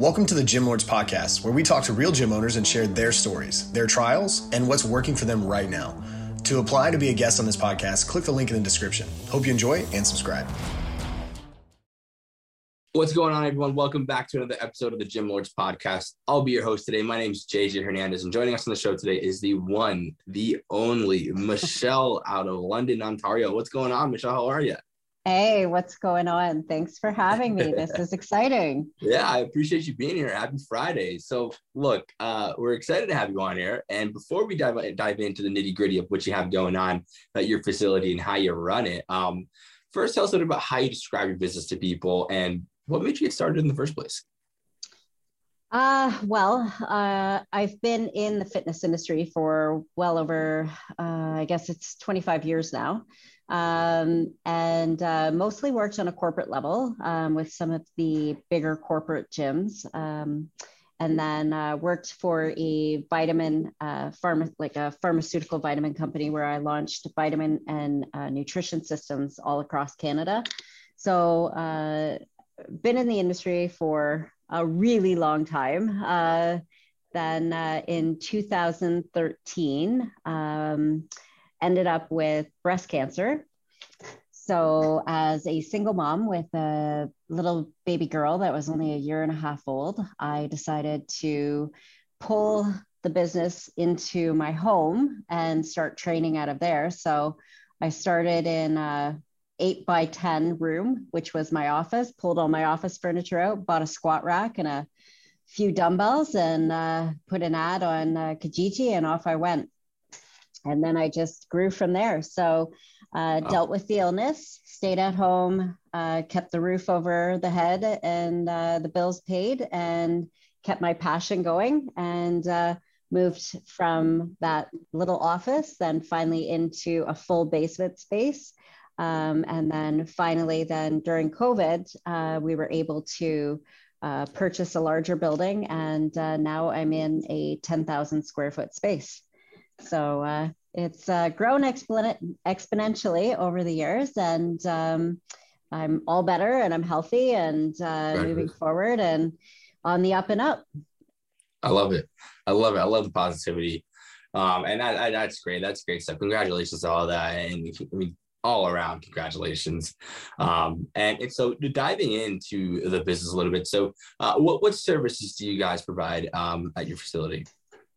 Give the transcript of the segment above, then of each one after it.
Welcome to the Gym Lords Podcast, where we talk to real gym owners and share their stories, their trials, and what's working for them right now. To apply to be a guest on this podcast, click the link in the description. Hope you enjoy and subscribe. What's going on, everyone? Welcome back to another episode of the Gym Lords Podcast. I'll be your host today. My name is JJ Hernandez, and joining us on the show today is the one, the only Michelle out of London, Ontario. What's going on, Michelle? How are you? Hey, what's going on? Thanks for having me. This is exciting. yeah, I appreciate you being here. Happy Friday. So, look, uh, we're excited to have you on here. And before we dive, dive into the nitty gritty of what you have going on at your facility and how you run it, um, first tell us a little bit about how you describe your business to people and what made you get started in the first place. Uh, well, uh, I've been in the fitness industry for well over, uh, I guess it's 25 years now um, and uh, mostly worked on a corporate level um, with some of the bigger corporate gyms. Um, and then uh, worked for a vitamin uh, pharma, like a pharmaceutical vitamin company where I launched vitamin and uh, nutrition systems all across Canada. So, uh, been in the industry for a really long time. Uh, then in 2013, um, ended up with breast cancer. So, as a single mom with a little baby girl that was only a year and a half old, I decided to pull the business into my home and start training out of there. So, I started in a eight by 10 room, which was my office, pulled all my office furniture out, bought a squat rack and a few dumbbells, and uh, put an ad on uh, Kijiji, and off I went and then I just grew from there. So, uh, oh. dealt with the illness, stayed at home, uh, kept the roof over the head and uh, the bills paid, and kept my passion going. And uh, moved from that little office, then finally into a full basement space. Um, and then finally, then during COVID, uh, we were able to uh, purchase a larger building, and now I'm in a 10,000 square foot space. So uh, it's uh, grown expon- exponentially over the years, and um, I'm all better and I'm healthy and uh, moving forward and on the up and up. I love it. I love it. I love the positivity. Um, and that, that's great. That's great stuff. Congratulations to all that. And I mean, all around, congratulations. Um, and, and so diving into the business a little bit. So uh, what, what services do you guys provide um, at your facility?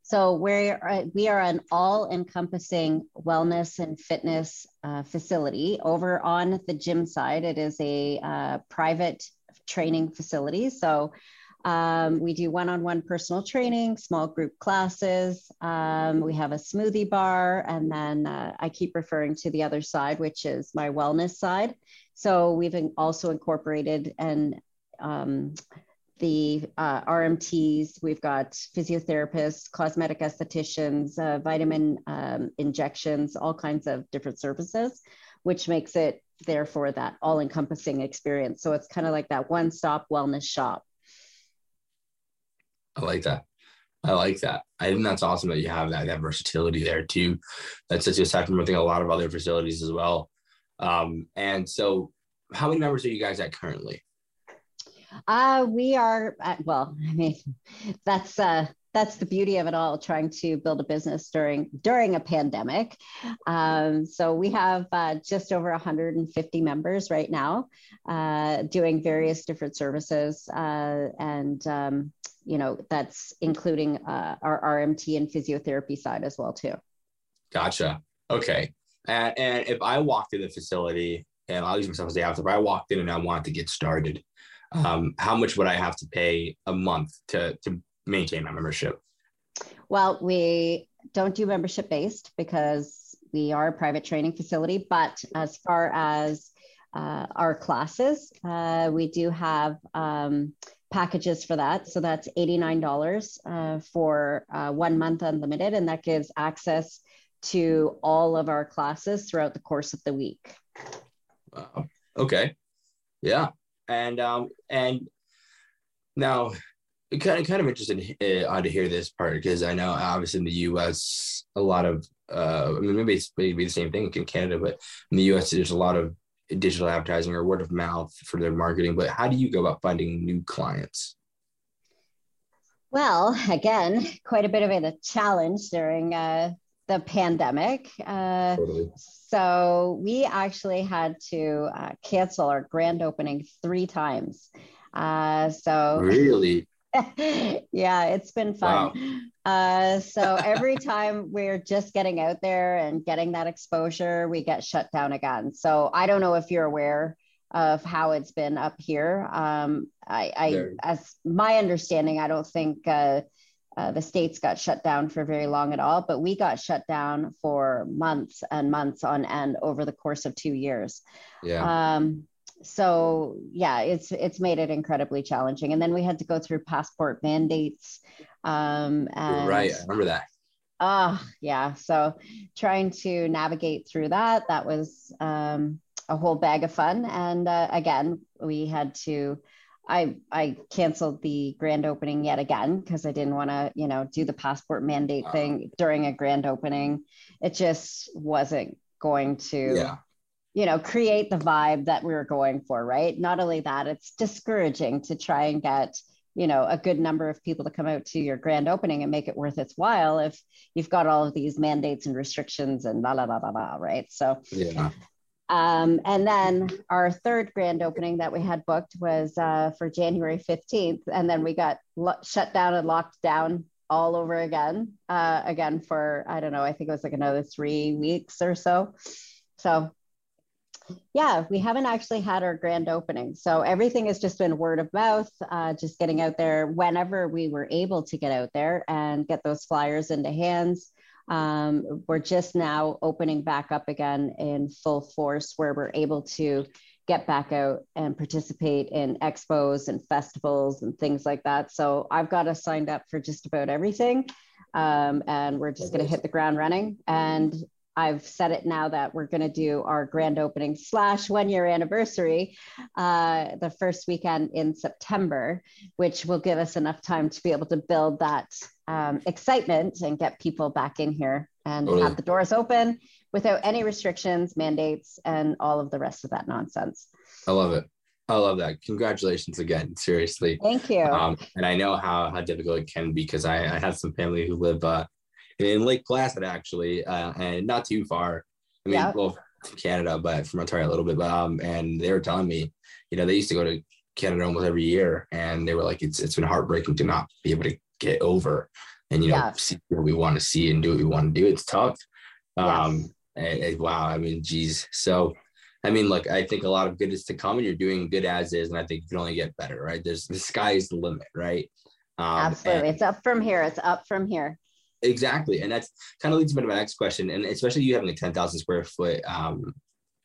So we're we are an all-encompassing wellness and fitness uh, facility. Over on the gym side, it is a uh, private training facility. So um, we do one-on-one personal training, small group classes. Um, we have a smoothie bar, and then uh, I keep referring to the other side, which is my wellness side. So we've also incorporated and um, the uh, RMTs, we've got physiotherapists, cosmetic estheticians, uh, vitamin um, injections, all kinds of different services, which makes it therefore that all encompassing experience. So it's kind of like that one stop wellness shop. I like that. I like that. I think that's awesome that you have that, that versatility there too. That sets you aside from I think a lot of other facilities as well. Um, and so, how many members are you guys at currently? Uh, we are, uh, well, I mean, that's, uh, that's the beauty of it all trying to build a business during during a pandemic. Um, so we have uh, just over 150 members right now uh, doing various different services uh, and um, you know that's including uh, our rmt and physiotherapy side as well too. Gotcha. Okay. And, and if i walked in the facility and i'll use myself as the if i walked in and i wanted to get started um, how much would I have to pay a month to, to maintain my membership? Well, we don't do membership based because we are a private training facility. But as far as uh, our classes, uh, we do have um, packages for that. So that's $89 uh, for uh, one month unlimited, and that gives access to all of our classes throughout the course of the week. Wow. Okay. Yeah and um and now kind of kind of interested uh, to hear this part because I know obviously in the U.S. a lot of uh, I mean maybe it's maybe the same thing in Canada, but in the U.S. there's a lot of digital advertising or word of mouth for their marketing. But how do you go about finding new clients? Well, again, quite a bit of a challenge during uh, the pandemic. Uh, totally. So we actually had to uh, cancel our grand opening three times. Uh, so really, yeah, it's been fun. Wow. Uh, so every time we're just getting out there and getting that exposure, we get shut down again. So I don't know if you're aware of how it's been up here. Um, I, I as my understanding, I don't think uh, the states got shut down for very long at all, but we got shut down for months and months on end over the course of two years. Yeah. Um, so yeah, it's it's made it incredibly challenging. And then we had to go through passport mandates. Um, and, right, I remember that. Ah, uh, yeah. So trying to navigate through that, that was um, a whole bag of fun. And uh, again, we had to. I I canceled the grand opening yet again because I didn't want to, you know, do the passport mandate uh, thing during a grand opening. It just wasn't going to yeah. you know create the vibe that we were going for right? Not only that it's discouraging to try and get you know a good number of people to come out to your grand opening and make it worth its while if you've got all of these mandates and restrictions and blah blah blah blah blah right? So yeah um, and then our third grand opening that we had booked was uh, for January 15th. And then we got lo- shut down and locked down all over again, uh, again for, I don't know, I think it was like another three weeks or so. So yeah, we haven't actually had our grand opening. So everything has just been word of mouth, uh, just getting out there whenever we were able to get out there and get those flyers into hands. Um, we're just now opening back up again in full force where we're able to get back out and participate in expos and festivals and things like that. So I've got us signed up for just about everything. Um, and we're just going to hit the ground running. And I've said it now that we're going to do our grand opening slash one year anniversary uh, the first weekend in September, which will give us enough time to be able to build that um, excitement and get people back in here and have the doors open without any restrictions, mandates, and all of the rest of that nonsense. I love it. I love that. Congratulations again. Seriously. Thank you. Um, and I know how, how difficult it can be because I, I have some family who live uh, in Lake Placid actually, uh, and not too far. I mean, yeah. well, Canada, but from Ontario a little bit. But um, and they were telling me, you know, they used to go to Canada almost every year, and they were like, it's it's been heartbreaking to not be able to get over, and you know, see what we want to see and do what we want to do. It's tough. Um, yes. and, and wow, I mean, geez. So, I mean, look, I think a lot of good is to come, and you're doing good as is, and I think you can only get better, right? There's the sky is the limit, right? Um, Absolutely, it's up from here. It's up from here. Exactly, and that's kind of leads me to my next question, and especially you having a ten thousand square foot um,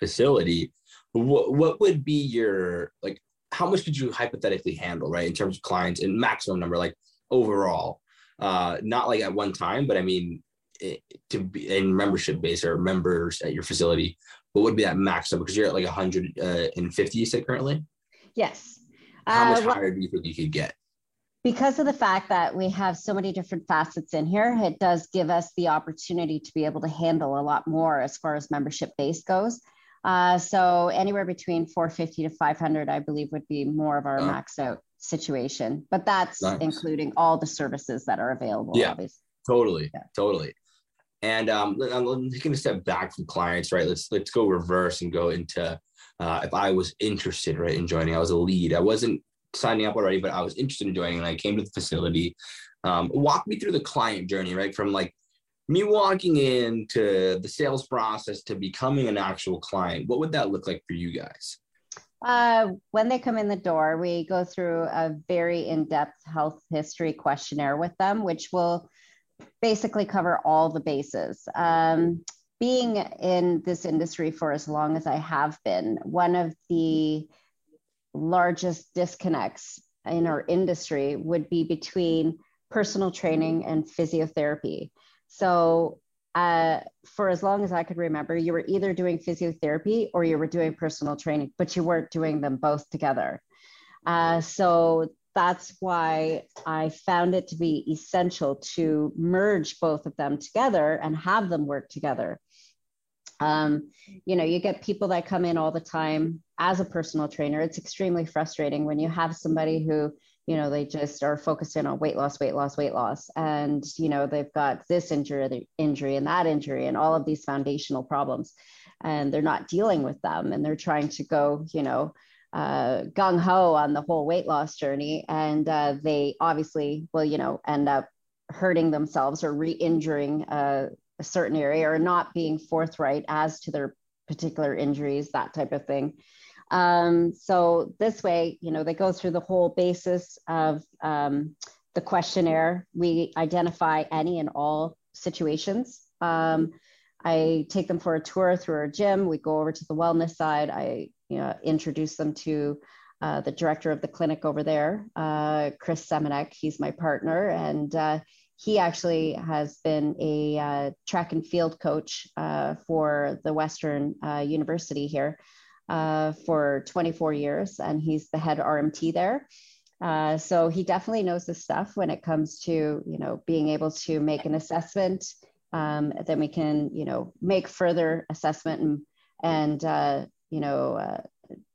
facility, what what would be your like? How much could you hypothetically handle, right, in terms of clients and maximum number, like overall, uh, not like at one time, but I mean, it, to be in membership base or members at your facility, what would be that max maximum? Because you're at like 150, you said currently. Yes. How much uh, higher do you think you could get? because of the fact that we have so many different facets in here, it does give us the opportunity to be able to handle a lot more as far as membership base goes. Uh, so anywhere between 450 to 500, I believe, would be more of our oh. max out situation. But that's nice. including all the services that are available. Yeah, obviously. totally, yeah. totally. And um, I'm taking a step back from clients, right? Let's let's go reverse and go into uh, if I was interested, right, in joining. I was a lead. I wasn't signing up already, but I was interested in joining and I came to the facility. Um, walk me through the client journey, right? From like me walking in to the sales process to becoming an actual client. What would that look like for you guys? Uh, when they come in the door, we go through a very in depth health history questionnaire with them, which will basically cover all the bases. Um, being in this industry for as long as I have been, one of the largest disconnects in our industry would be between personal training and physiotherapy. So, uh, for as long as I could remember, you were either doing physiotherapy or you were doing personal training, but you weren't doing them both together. Uh, so, that's why I found it to be essential to merge both of them together and have them work together. Um, you know, you get people that come in all the time as a personal trainer. It's extremely frustrating when you have somebody who you know they just are focused in on weight loss weight loss weight loss. And you know they've got this injury injury and that injury and all of these foundational problems. And they're not dealing with them and they're trying to go you know uh, gung ho on the whole weight loss journey. And uh, they obviously will you know end up hurting themselves or re-injuring uh, a certain area or not being forthright as to their particular injuries that type of thing um, so this way, you know, they go through the whole basis of um, the questionnaire. We identify any and all situations. Um, I take them for a tour through our gym. We go over to the wellness side. I you know, introduce them to uh, the director of the clinic over there, uh, Chris Semenek. He's my partner, and uh, he actually has been a uh, track and field coach uh, for the Western uh, University here uh, for 24 years, and he's the head RMT there. Uh, so he definitely knows the stuff when it comes to you know being able to make an assessment. Um, then we can you know make further assessment and and uh, you know uh,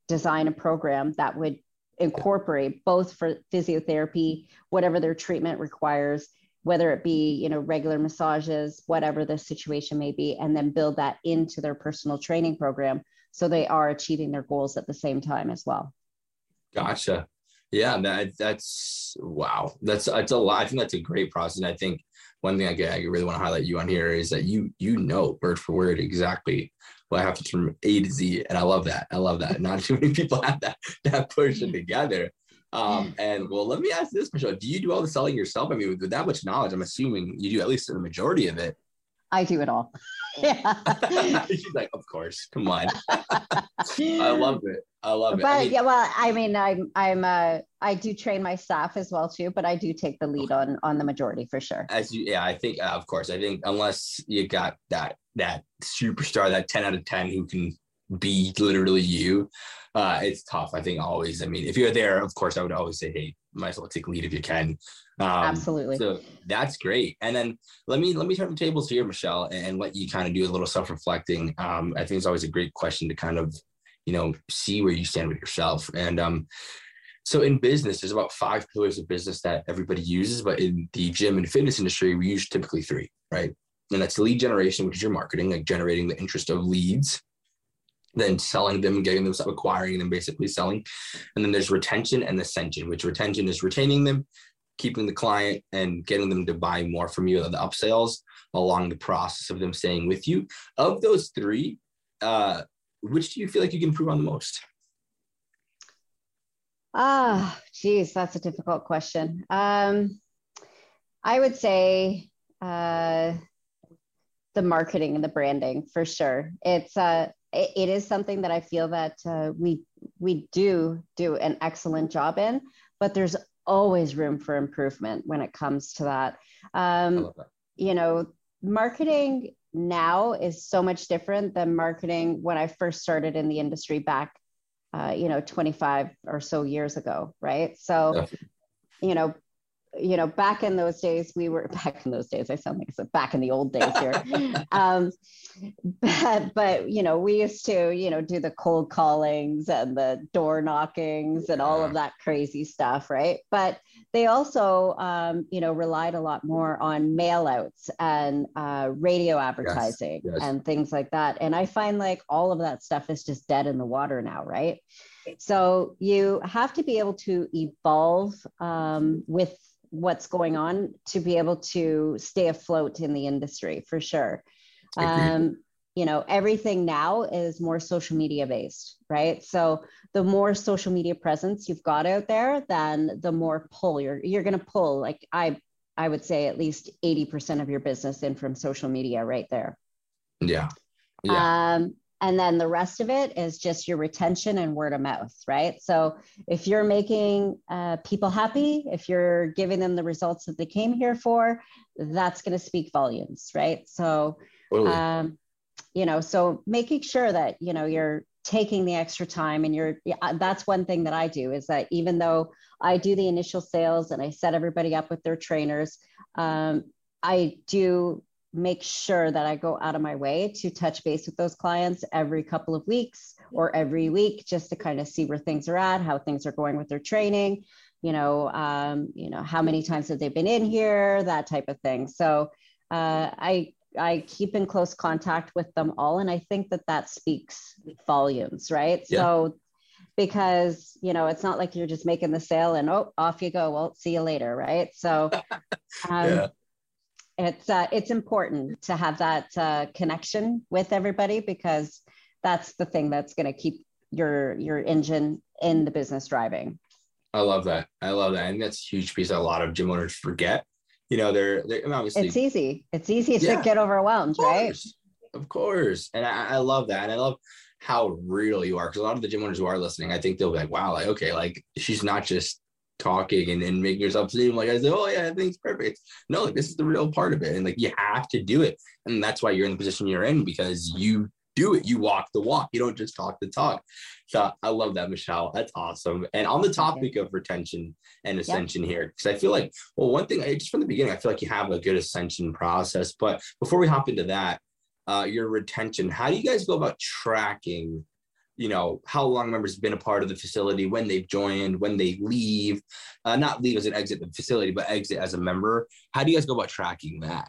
design a program that would incorporate both for physiotherapy, whatever their treatment requires, whether it be you know regular massages, whatever the situation may be, and then build that into their personal training program so they are achieving their goals at the same time as well gotcha yeah that, that's wow that's that's a lot i think that's a great process and i think one thing I, get, I really want to highlight you on here is that you you know word for word exactly what I have to from A to Z, and I love that. I love that. Not too many people have that that portion together. Um, and well, let me ask this, Michelle: Do you do all the selling yourself? I mean, with that much knowledge, I'm assuming you do at least the majority of it. I do it all. yeah. She's like, of course, come on. I love it. I love it. But I mean, yeah, well, I mean, I'm, I'm, uh, I do train my staff as well too, but I do take the lead on, on the majority for sure. As you, yeah, I think, uh, of course, I think unless you got that, that superstar, that 10 out of 10 who can be literally you, uh, it's tough. I think always, I mean, if you're there, of course, I would always say, Hey, might as well take lead if you can. Um, Absolutely. So that's great. And then let me let me turn the tables here, Michelle, and let you kind of do a little self reflecting. Um, I think it's always a great question to kind of, you know, see where you stand with yourself. And um, so in business, there's about five pillars of business that everybody uses, but in the gym and fitness industry, we use typically three, right? And that's lead generation, which is your marketing, like generating the interest of leads then selling them, getting them, acquiring them, basically selling. And then there's retention and ascension, which retention is retaining them, keeping the client and getting them to buy more from you, the upsells along the process of them staying with you. Of those three, uh, which do you feel like you can improve on the most? Ah, geez, that's a difficult question. Um, I would say uh, the marketing and the branding for sure. It's uh, it, it is something that I feel that uh, we we do do an excellent job in, but there's always room for improvement when it comes to that. Um, that. You know, marketing now is so much different than marketing when I first started in the industry back, uh, you know, 25 or so years ago, right? So, Definitely. you know, you know, back in those days, we were back in those days. I sound like I said back in the old days here. um, but, but, you know, we used to, you know, do the cold callings and the door knockings and all of that crazy stuff, right? But they also, um, you know, relied a lot more on mailouts and uh, radio advertising yes, yes. and things like that. And I find like all of that stuff is just dead in the water now, right? So you have to be able to evolve um, with what's going on to be able to stay afloat in the industry for sure. Um, you know, everything now is more social media based, right? So the more social media presence you've got out there, then the more pull you're you're going to pull. Like I I would say at least 80% of your business in from social media right there. Yeah. Yeah. Um, and then the rest of it is just your retention and word of mouth right so if you're making uh, people happy if you're giving them the results that they came here for that's going to speak volumes right so totally. um, you know so making sure that you know you're taking the extra time and you're yeah, uh, that's one thing that i do is that even though i do the initial sales and i set everybody up with their trainers um, i do make sure that I go out of my way to touch base with those clients every couple of weeks or every week just to kind of see where things are at, how things are going with their training. you know, um, you know, how many times have they been in here, that type of thing. So uh, I I keep in close contact with them all, and I think that that speaks volumes, right? Yeah. So because you know it's not like you're just making the sale and oh off you go well see you later right so um, yeah. It's uh, it's important to have that uh, connection with everybody because that's the thing that's going to keep your your engine in the business driving. I love that. I love that. And that's a huge piece that a lot of gym owners forget. You know they're, they're obviously it's easy. It's easy yeah, to get overwhelmed of right? of course. And I, I love that. And i love how real you are. Because a lot of the gym owners who are listening, I think they'll be like, wow, like, okay, like she's not just talking and, and making yourself seem like I said, oh yeah, everything's perfect. No, like this is the real part of it. And like you have to do it. And that's why you're in the position you're in because you do it. You walk the walk. You don't just talk the talk. So I love that, Michelle. That's awesome. And on the topic of retention and ascension here, because I feel like, well, one thing, I just from the beginning, I feel like you have a good ascension process. But before we hop into that, uh, your retention. How do you guys go about tracking? You know how long members have been a part of the facility, when they've joined, when they leave, uh, not leave as an exit the facility, but exit as a member. How do you guys go about tracking that?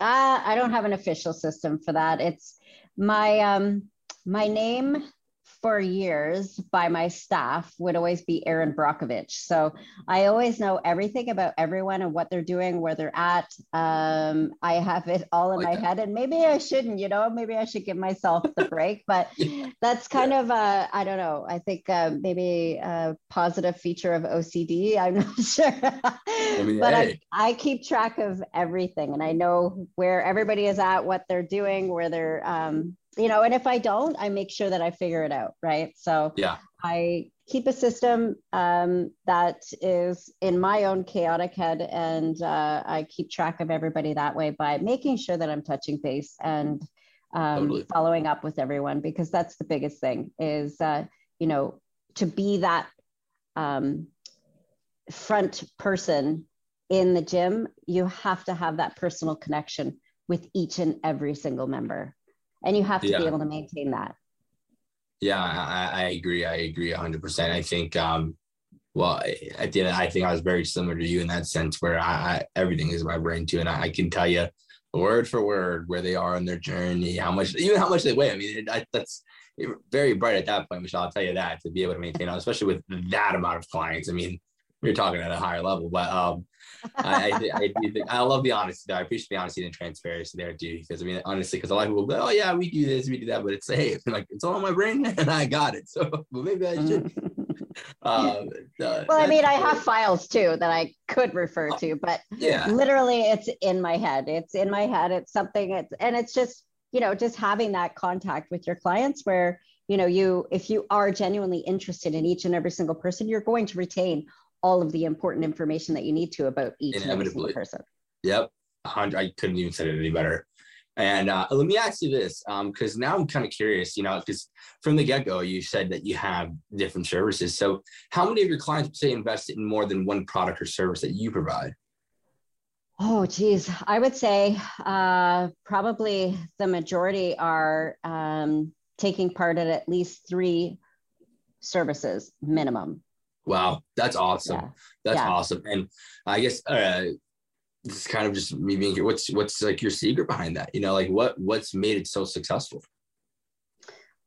Uh, I don't have an official system for that. It's my um, my name for years by my staff would always be Erin Brockovich. So I always know everything about everyone and what they're doing, where they're at. Um, I have it all in like my that. head, and maybe I shouldn't, you know, maybe I should give myself the break. But that's kind of, uh, I don't know. I think uh, maybe a positive feature of OCD. I'm not sure, I mean, but hey. I, I keep track of everything, and I know where everybody is at, what they're doing, where they're um, you know and if i don't i make sure that i figure it out right? So yeah. I keep a system um, that is in my own chaotic head and uh, i keep track of everybody that way by making sure that i'm touching base and um, totally. following up with everyone because that's the biggest thing is uh, you know to be that um, front person in the gym you have to have that personal connection with each and every single member and you have to yeah. be able to maintain that. Yeah i, I agree. I agree 100% i think um well at the end i think i was very similar to you in that sense where i, I everything is my brain too. And I, I, can tell you word for word where they are on their journey how much even how much they weigh. I mean it, I, that's very bright at that point michelle. I'll tell you that to be able to maintain especially with that amount of clients. I mean we're talking at a higher level but um I, I, I, do think I love the honesty. Though. I appreciate the honesty and transparency there too. Because I mean, honestly, because a lot of people go, "Oh yeah, we do this, we do that," but it's hey, like it's all in my brain and I got it. So, but maybe I should. um, uh, well, I mean, I have files too that I could refer to, but yeah, literally, it's in my head. It's in my head. It's something. It's and it's just you know just having that contact with your clients where you know you if you are genuinely interested in each and every single person you're going to retain all of the important information that you need to about each person. Yep. I couldn't even say it any better. And uh, let me ask you this, because um, now I'm kind of curious, you know, because from the get go, you said that you have different services. So, how many of your clients say invest in more than one product or service that you provide? Oh, geez, I would say uh, probably the majority are um, taking part in at least three services minimum. Wow, that's awesome. Yeah. That's yeah. awesome. And I guess uh, this is kind of just me being here. What's what's like your secret behind that? You know, like what what's made it so successful?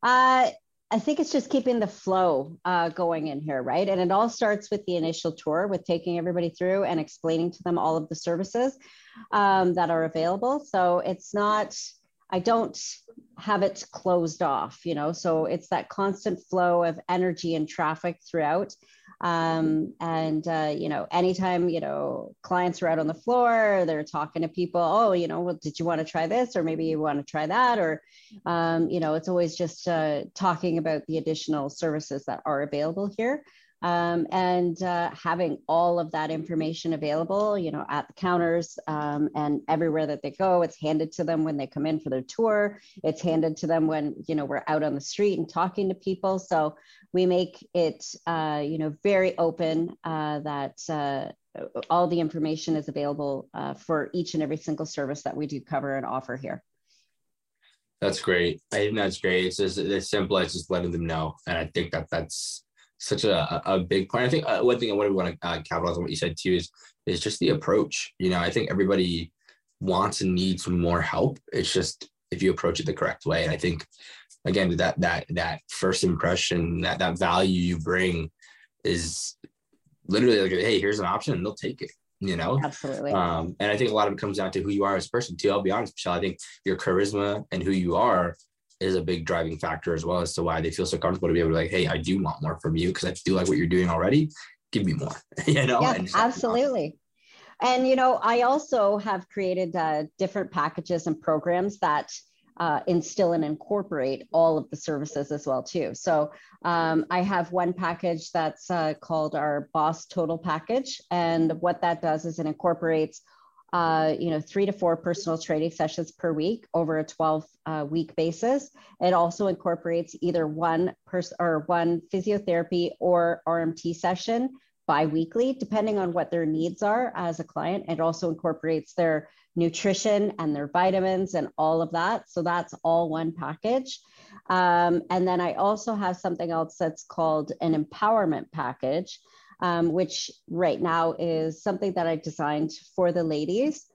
Uh, I think it's just keeping the flow uh, going in here, right? And it all starts with the initial tour, with taking everybody through and explaining to them all of the services um, that are available. So it's not, I don't have it closed off, you know, so it's that constant flow of energy and traffic throughout um, and uh, you know anytime you know clients are out on the floor they're talking to people oh you know well did you want to try this? Or maybe you want to try that? Or um, you know it's always just uh, talking about the additional services that are available here um, and uh, having all of that information available, you know, at the counters um, and everywhere that they go. It's handed to them when they come in for their tour. It's handed to them when you know we're out on the street and talking to people. So we make it, uh, you know, very open uh, that uh, all the information is available uh, for each and every single service that we do cover and offer here. That's great. I think that's great. It's just as simple as just letting them know, and I think that that's such a, a big point. I think uh, one thing I want to uh, capitalize on what you said too is is just the approach. You know, I think everybody wants and needs more help. It's just if you approach it the correct way. And I think again that that that first impression, that that value you bring is literally like, hey, here's an option, and they'll take it. You know, absolutely. Um, and I think a lot of it comes down to who you are as a person. Too, I'll be honest, Michelle. I think your charisma and who you are is a big driving factor as well as to why they feel so comfortable to be able to like, hey, I do want more from you because I do like what you're doing already. Give me more. you know? Yeah, absolutely. And you know, I also have created uh, different packages and programs that uh, instill and incorporate all of the services as well too. So um, I have one package that's uh, called our Boss Total Package, and what that does is it incorporates uh, you know, three to four personal training sessions per week over a 12 uh, week basis. It also incorporates either one person or one physiotherapy or RMT session bi-weekly, depending on what their needs are as a client. It also incorporates their nutrition and their vitamins and all of that. So that's all one package. Um, and then I also have something else that's called an empowerment package um, which right now is something that I designed for the ladies.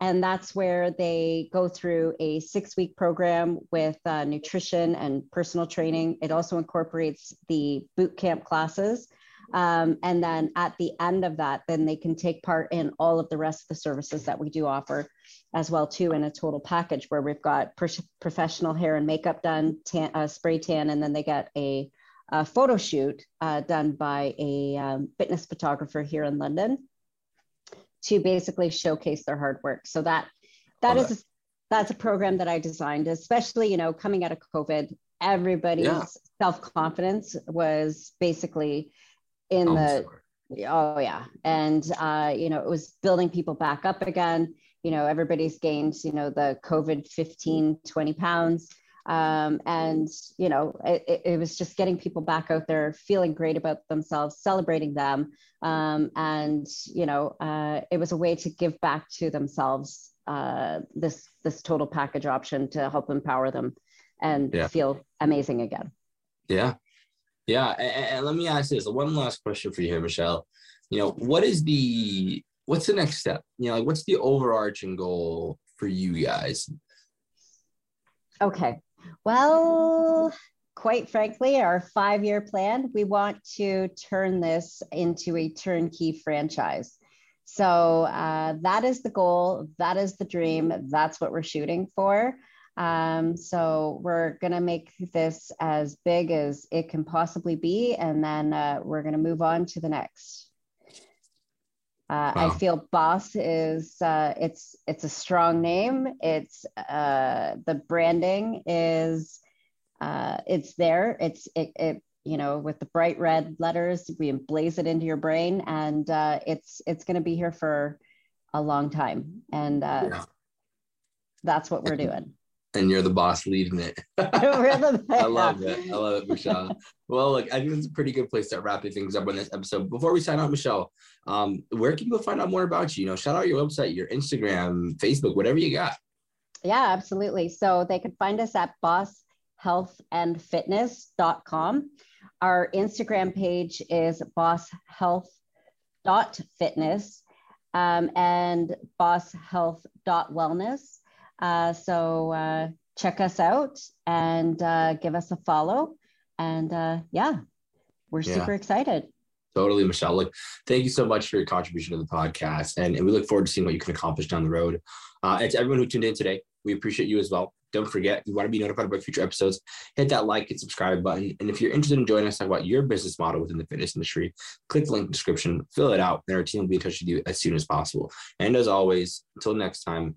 And that's where they go through a six week program with uh, nutrition and personal training. It also incorporates the boot camp classes. Um, and then at the end of that, then they can take part in all of the rest of the services that we do offer as well too in a total package where we've got pro- professional hair and makeup done, tan, uh, spray tan, and then they get a a photo shoot uh, done by a um, fitness photographer here in London to basically showcase their hard work. So that that is that. that's a program that I designed, especially you know coming out of COVID, everybody's yeah. self confidence was basically in oh, the sure. oh yeah, and uh, you know it was building people back up again. You know everybody's gained you know the COVID 15, 20 pounds um, and you know it, it, was just getting people back out there feeling great about themselves celebrating them. Um, and you know uh, it was a way to give back to themselves uh, this this total package option to help empower them and yeah. feel amazing again. Yeah. Yeah. And, and let me ask this one last question for you here michelle. You know what is the what's the next step? You know like what's the overarching goal for you guys? Okay well, quite frankly, our five year plan, we want to turn this into a turnkey franchise. So uh, that is the goal. That is the dream. That's what we're shooting for. Um, so we're going to make this as big as it can possibly be. And then uh, we're going to move on to the next. Uh, wow. I feel Boss is uh, it's it's a strong name. It's uh, the branding is uh, it's there. It's it, it, you know with the bright red letters we blaze it into your brain, and uh, it's it's going to be here for a long time, and uh, yeah. that's what we're doing and you're the boss leading it. I love it. I love it, Michelle. well, look, I think it's a pretty good place to wrap things up on this episode. Before we sign out, Michelle, um, where can people find out more about you? You know, shout out your website, your Instagram, Facebook, whatever you got. Yeah, absolutely. So they could find us at bosshealthandfitness.com. Our Instagram page is bosshealth.fitness um, and bosshealth.wellness. Uh, so uh, check us out and uh, give us a follow. And uh, yeah, we're yeah. super excited. Totally, Michelle. Look, thank you so much for your contribution to the podcast. And, and we look forward to seeing what you can accomplish down the road. Uh, and to everyone who tuned in today, we appreciate you as well. Don't forget, if you want to be notified about future episodes, hit that like and subscribe button. And if you're interested in joining us talk about your business model within the fitness industry, click the link in the description, fill it out, and our team will be in touch with you as soon as possible. And as always, until next time,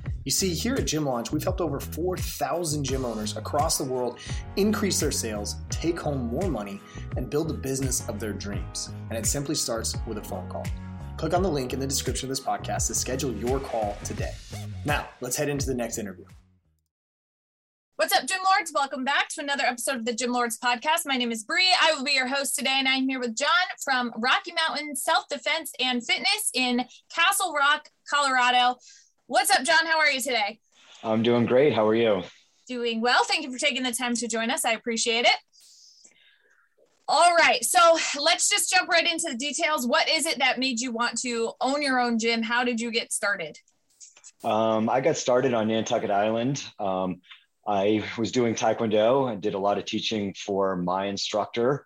You see, here at Gym Launch, we've helped over 4,000 gym owners across the world increase their sales, take home more money, and build the business of their dreams. And it simply starts with a phone call. Click on the link in the description of this podcast to schedule your call today. Now, let's head into the next interview. What's up, Gym Lords? Welcome back to another episode of the Gym Lords podcast. My name is Bree. I will be your host today, and I'm here with John from Rocky Mountain Self Defense and Fitness in Castle Rock, Colorado. What's up, John? How are you today? I'm doing great. How are you? Doing well. Thank you for taking the time to join us. I appreciate it. All right. So let's just jump right into the details. What is it that made you want to own your own gym? How did you get started? Um, I got started on Nantucket Island. Um, I was doing Taekwondo and did a lot of teaching for my instructor.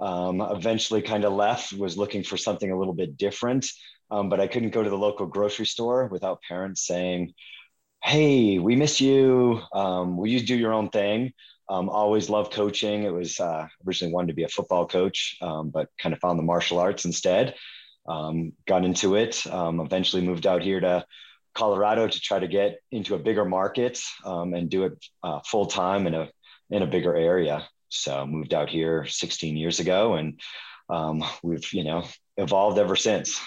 Um, eventually, kind of left, was looking for something a little bit different, um, but I couldn't go to the local grocery store without parents saying, Hey, we miss you. Um, will you do your own thing? Um, always loved coaching. It was uh, originally wanted to be a football coach, um, but kind of found the martial arts instead. Um, got into it. Um, eventually moved out here to Colorado to try to get into a bigger market um, and do it uh, full time in a in a bigger area. So moved out here 16 years ago, and um, we've you know evolved ever since.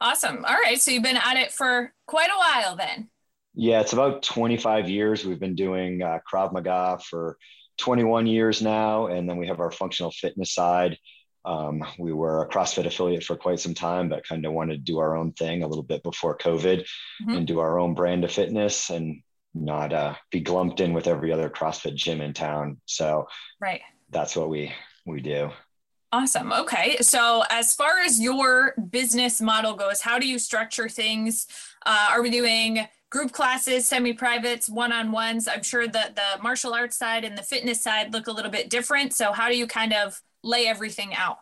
Awesome. All right. So you've been at it for quite a while then. Yeah, it's about 25 years. We've been doing uh, Krav Maga for 21 years now. And then we have our functional fitness side. Um, we were a CrossFit affiliate for quite some time, but kind of wanted to do our own thing a little bit before COVID mm-hmm. and do our own brand of fitness and not uh, be glumped in with every other CrossFit gym in town. So right. that's what we we do. Awesome. Okay. So, as far as your business model goes, how do you structure things? Uh, are we doing group classes, semi-privates, one-on-ones. I'm sure that the martial arts side and the fitness side look a little bit different. So how do you kind of lay everything out?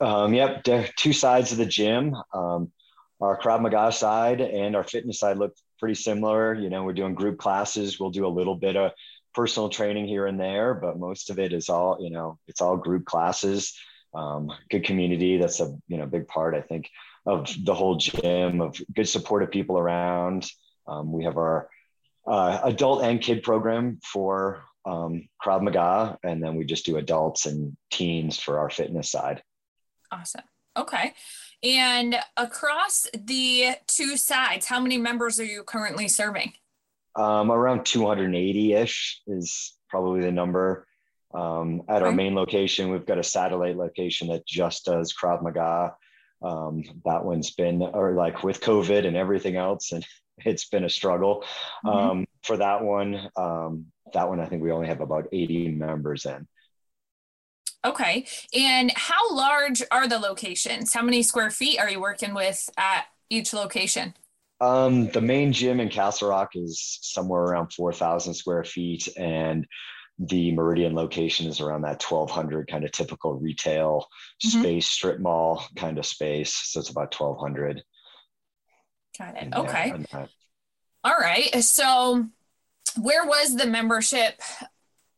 Um, yep, two sides of the gym. Um, our Krav Maga side and our fitness side look pretty similar. You know, we're doing group classes. We'll do a little bit of personal training here and there, but most of it is all, you know, it's all group classes. Um, good community. That's a, you know, big part, I think, of the whole gym of good supportive people around. Um, we have our uh, adult and kid program for um, Krav Maga, and then we just do adults and teens for our fitness side. Awesome. Okay. And across the two sides, how many members are you currently serving? Um, around 280 ish is probably the number. Um, at our main location, we've got a satellite location that just does Krav Maga. Um, that one's been, or like with COVID and everything else, and it's been a struggle mm-hmm. um, for that one. Um, that one, I think we only have about 80 members in. Okay. And how large are the locations? How many square feet are you working with at each location? Um, the main gym in Castle Rock is somewhere around 4,000 square feet, and the Meridian location is around that 1,200 kind of typical retail mm-hmm. space, strip mall kind of space. So it's about 1,200. Got it. Okay. All right. So, where was the membership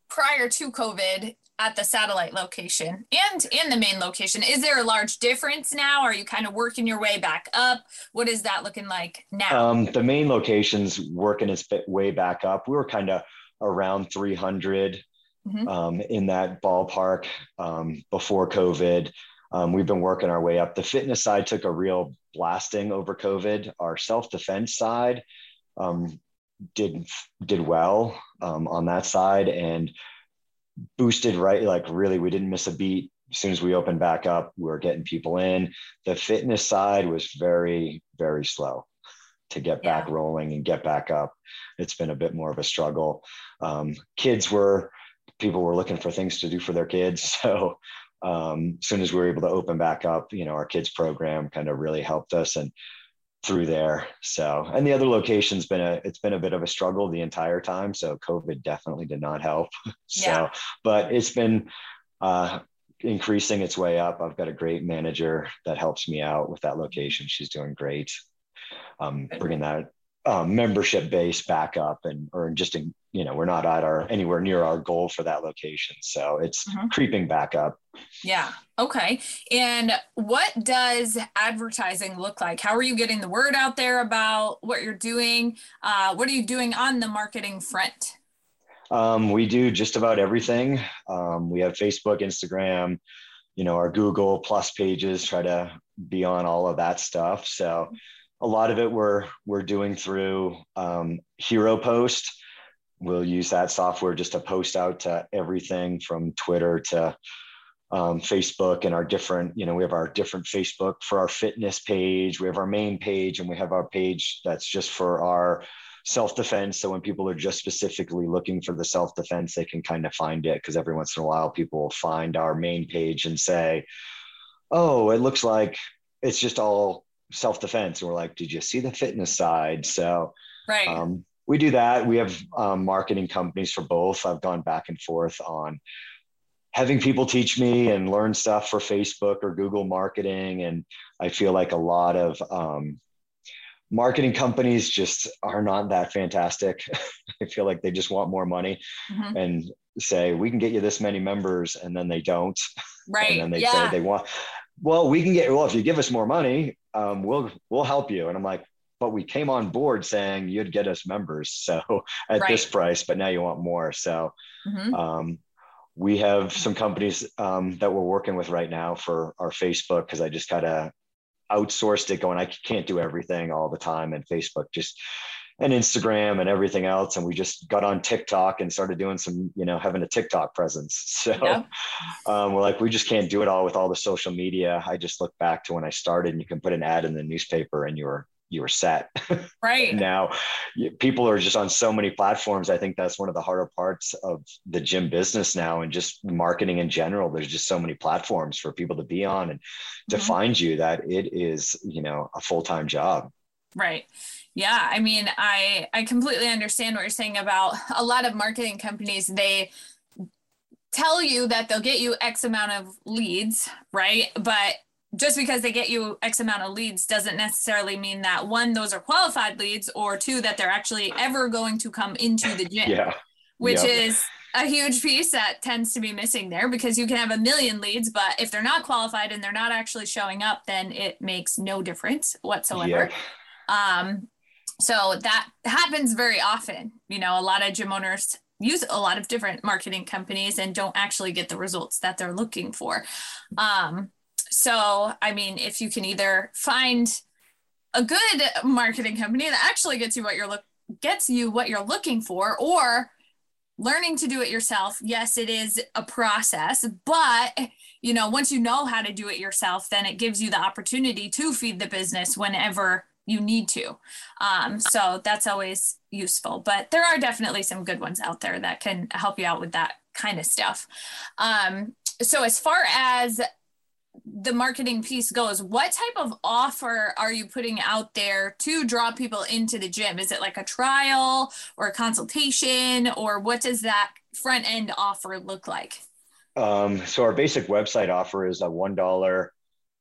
prior to COVID at the satellite location and in the main location? Is there a large difference now? Are you kind of working your way back up? What is that looking like now? Um, the main location's working its way back up. We were kind of around 300 mm-hmm. um, in that ballpark um, before COVID. Um, we've been working our way up. The fitness side took a real blasting over COVID. Our self defense side um, did did well um, on that side and boosted right. Like really, we didn't miss a beat. As soon as we opened back up, we were getting people in. The fitness side was very very slow to get yeah. back rolling and get back up. It's been a bit more of a struggle. Um, kids were people were looking for things to do for their kids, so um, as soon as we were able to open back up, you know, our kids program kind of really helped us and through there. So, and the other location's been a, it's been a bit of a struggle the entire time. So COVID definitely did not help. so, yeah. but it's been, uh, increasing its way up. I've got a great manager that helps me out with that location. She's doing great. Um, bringing that um, membership base back up and or just in, you know we're not at our anywhere near our goal for that location. So it's mm-hmm. creeping back up. Yeah. Okay. And what does advertising look like? How are you getting the word out there about what you're doing? Uh, what are you doing on the marketing front? Um, we do just about everything. Um, we have facebook instagram you know our google plus pages try to be on all of that stuff. So a lot of it we're we're doing through um, Hero Post. We'll use that software just to post out to everything from Twitter to um, Facebook and our different, you know, we have our different Facebook for our fitness page. We have our main page and we have our page that's just for our self defense. So when people are just specifically looking for the self defense, they can kind of find it because every once in a while people will find our main page and say, oh, it looks like it's just all self defense. And we're like, did you see the fitness side? So, right. Um, we do that. We have um, marketing companies for both. I've gone back and forth on having people teach me and learn stuff for Facebook or Google marketing. And I feel like a lot of um, marketing companies just are not that fantastic. I feel like they just want more money mm-hmm. and say, we can get you this many members. And then they don't. Right. and then they yeah. say they want, well, we can get, well, if you give us more money, um, we'll, we'll help you. And I'm like, but we came on board saying you'd get us members. So at right. this price, but now you want more. So, mm-hmm. um, we have some companies um, that we're working with right now for our Facebook because I just kind of outsourced it, going I can't do everything all the time, and Facebook just and Instagram and everything else, and we just got on TikTok and started doing some, you know, having a TikTok presence. So yeah. um, we're like, we just can't do it all with all the social media. I just look back to when I started, and you can put an ad in the newspaper, and you're you were set. Right. now people are just on so many platforms. I think that's one of the harder parts of the gym business now and just marketing in general. There's just so many platforms for people to be on and to mm-hmm. find you that it is, you know, a full-time job. Right. Yeah, I mean, I I completely understand what you're saying about a lot of marketing companies. They tell you that they'll get you X amount of leads, right? But just because they get you X amount of leads doesn't necessarily mean that one, those are qualified leads, or two, that they're actually ever going to come into the gym. Yeah. Which yep. is a huge piece that tends to be missing there because you can have a million leads, but if they're not qualified and they're not actually showing up, then it makes no difference whatsoever. Um, so that happens very often. You know, a lot of gym owners use a lot of different marketing companies and don't actually get the results that they're looking for. Um, so, I mean, if you can either find a good marketing company that actually gets you what you're look gets you what you're looking for, or learning to do it yourself. Yes, it is a process, but you know, once you know how to do it yourself, then it gives you the opportunity to feed the business whenever you need to. Um, so that's always useful. But there are definitely some good ones out there that can help you out with that kind of stuff. Um, so as far as the marketing piece goes, what type of offer are you putting out there to draw people into the gym? Is it like a trial or a consultation, or what does that front end offer look like? Um, so our basic website offer is a one dollar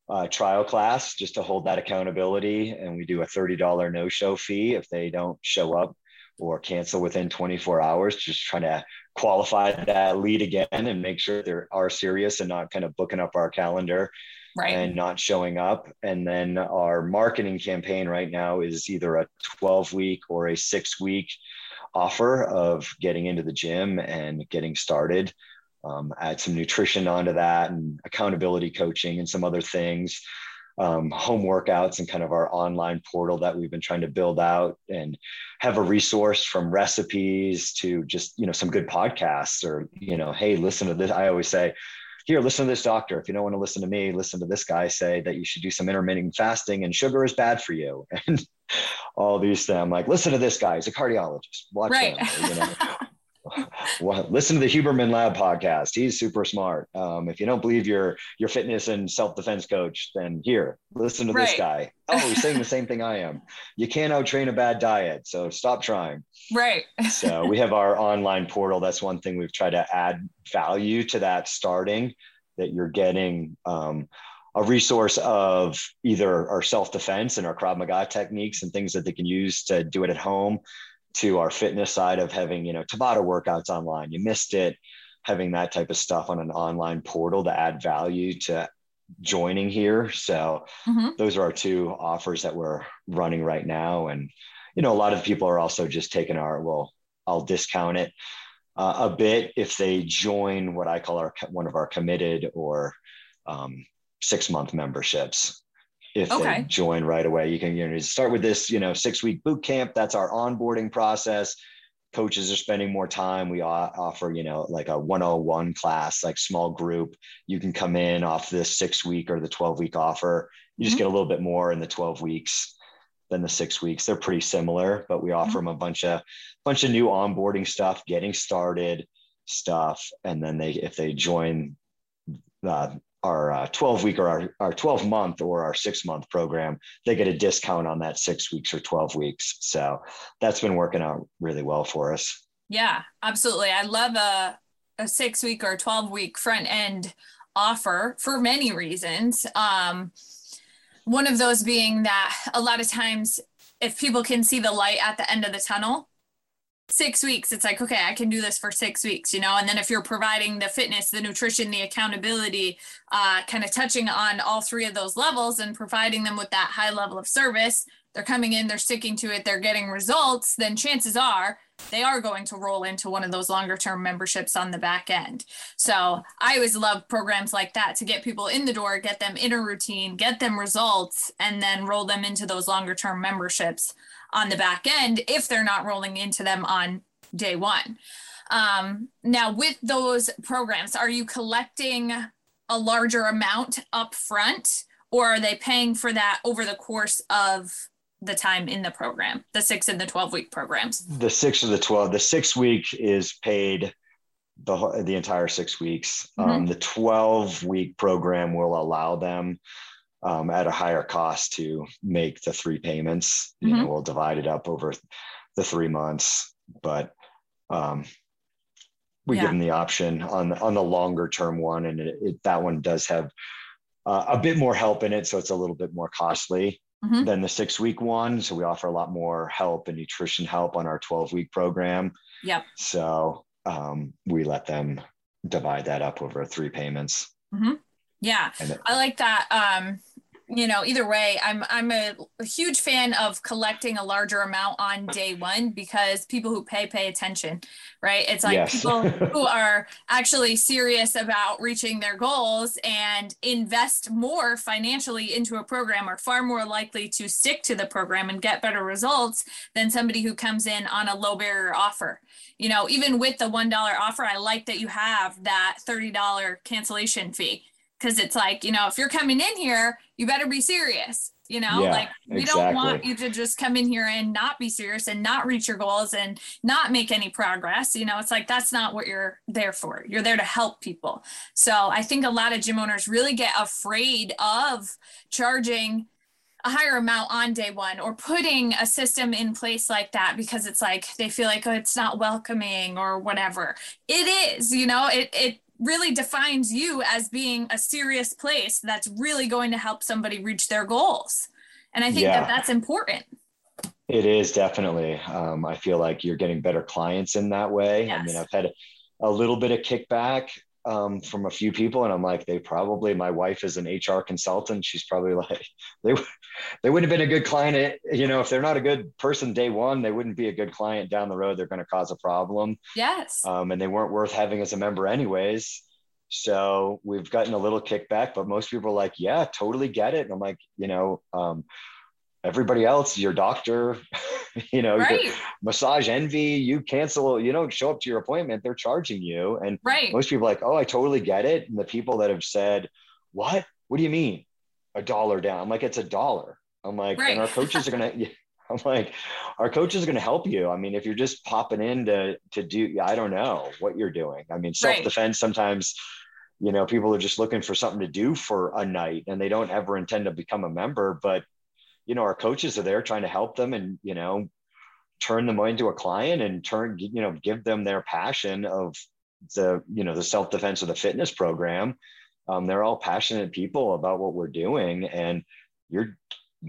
uh, trial class just to hold that accountability, and we do a thirty dollar no show fee if they don't show up or cancel within 24 hours, just trying to qualify that lead again and make sure they are serious and not kind of booking up our calendar right. and not showing up. And then our marketing campaign right now is either a 12 week or a six week offer of getting into the gym and getting started. Um, add some nutrition onto that and accountability coaching and some other things um, home workouts and kind of our online portal that we've been trying to build out and have a resource from recipes to just you know some good podcasts or you know hey listen to this. I always say here listen to this doctor. If you don't want to listen to me listen to this guy say that you should do some intermittent fasting and sugar is bad for you. And all these things. I'm like listen to this guy. He's a cardiologist. Watch right. him you know well, listen to the Huberman Lab podcast. He's super smart. Um, if you don't believe your your fitness and self defense coach, then here, listen to right. this guy. Oh, he's saying the same thing I am. You can't outtrain a bad diet, so stop trying. Right. so we have our online portal. That's one thing we've tried to add value to that starting. That you're getting um, a resource of either our self defense and our Krav Maga techniques and things that they can use to do it at home to our fitness side of having, you know, Tabata workouts online. You missed it, having that type of stuff on an online portal to add value to joining here. So mm-hmm. those are our two offers that we're running right now. And, you know, a lot of people are also just taking our, well, I'll discount it uh, a bit if they join what I call our one of our committed or um, six month memberships. If okay. they join right away. You can you know start with this you know six week boot camp. That's our onboarding process. Coaches are spending more time. We offer you know like a 101 class, like small group. You can come in off this six week or the 12 week offer. You just mm-hmm. get a little bit more in the 12 weeks than the six weeks. They're pretty similar, but we offer mm-hmm. them a bunch of bunch of new onboarding stuff, getting started stuff, and then they if they join uh, our uh, 12 week or our, our 12 month or our six month program, they get a discount on that six weeks or 12 weeks. So that's been working out really well for us. Yeah, absolutely. I love a, a six week or 12 week front end offer for many reasons. Um, one of those being that a lot of times, if people can see the light at the end of the tunnel, six weeks it's like okay i can do this for six weeks you know? And then if you're providing the fitness the nutrition the accountability uh, kind of touching on all three of those levels and providing them with that high level of service they're coming in they're sticking to it they're getting results then chances are they are going to roll into one of those longer term memberships on the back end. So i always love programs like that to get people in the door get them in a routine get them results and then roll them into those longer term memberships on the back end if they're not rolling into them on day one. Um, now, with those programs, are you collecting a larger amount up front or are they paying for that over the course of the time in the program, the six and the 12 week programs? The six or the 12, the six week is paid the, the entire six weeks. Mm-hmm. Um, the 12 week program will allow them um, at a higher cost to make the three payments. You mm-hmm. know, we'll divide it up over the three months, but um, we yeah. give them the option on on the longer term one, and it, it, that one does have uh, a bit more help in it, so it's a little bit more costly mm-hmm. than the six week one. So we offer a lot more help and nutrition help on our twelve week program. Yep. So um, we let them divide that up over three payments. Mm-hmm. Yeah, I like that. Um, you know either way i'm i'm a, a, huge fan of collecting a larger amount on day one because people who pay pay attention right it's like yes. people who are actually serious about reaching their goals and invest more financially into a program are far more likely to stick to the program and get better results than somebody who comes in on a low barrier offer you know even with the one dollar offer i like that you have that $30 cancellation fee because it's like you know if you're coming in here you better be serious you know? Yeah, like we exactly. don't want you to just come in here and not be serious and not reach your goals and not make any progress you know? It's like that's not what you're there for. You're there to help people. So i think a lot of gym owners really get afraid of charging a higher amount on day one or putting a system in place like that because it's like they feel like oh, it's not welcoming or whatever. It is you know? It it really defines you as being a serious place that's really going to help somebody reach their goals. And I think yeah. that that's important. It is definitely. Um, I feel like you're getting better clients in that way. Yes. I mean, I've had a little bit of kickback um, from a few people, and I'm like, they probably. My wife is an HR consultant. She's probably like, they they wouldn't have been a good client. You know, if they're not a good person day one, they wouldn't be a good client down the road. They're going to cause a problem. Yes. Um, and they weren't worth having as a member, anyways. So we've gotten a little kickback, but most people are like, yeah, totally get it. And I'm like, you know, um, everybody else, your doctor, you know, right. massage envy, you cancel, you don't show up to your appointment, they're charging you. And right. most people like, oh, I totally get it. And the people that have said, what? What do you mean? A dollar down? I'm like, it's a dollar. I'm like, right. and our coaches are gonna I'm like, our coaches are going to help you. I mean, if you're just popping in to to do, I don't know what you're doing. I mean, self defense right. sometimes, you know, people are just looking for something to do for a night, and they don't ever intend to become a member. But you know, our coaches are there trying to help them, and you know, turn them into a client and turn, you know, give them their passion of the you know the self defense or the fitness program. Um, they're all passionate people about what we're doing, and you're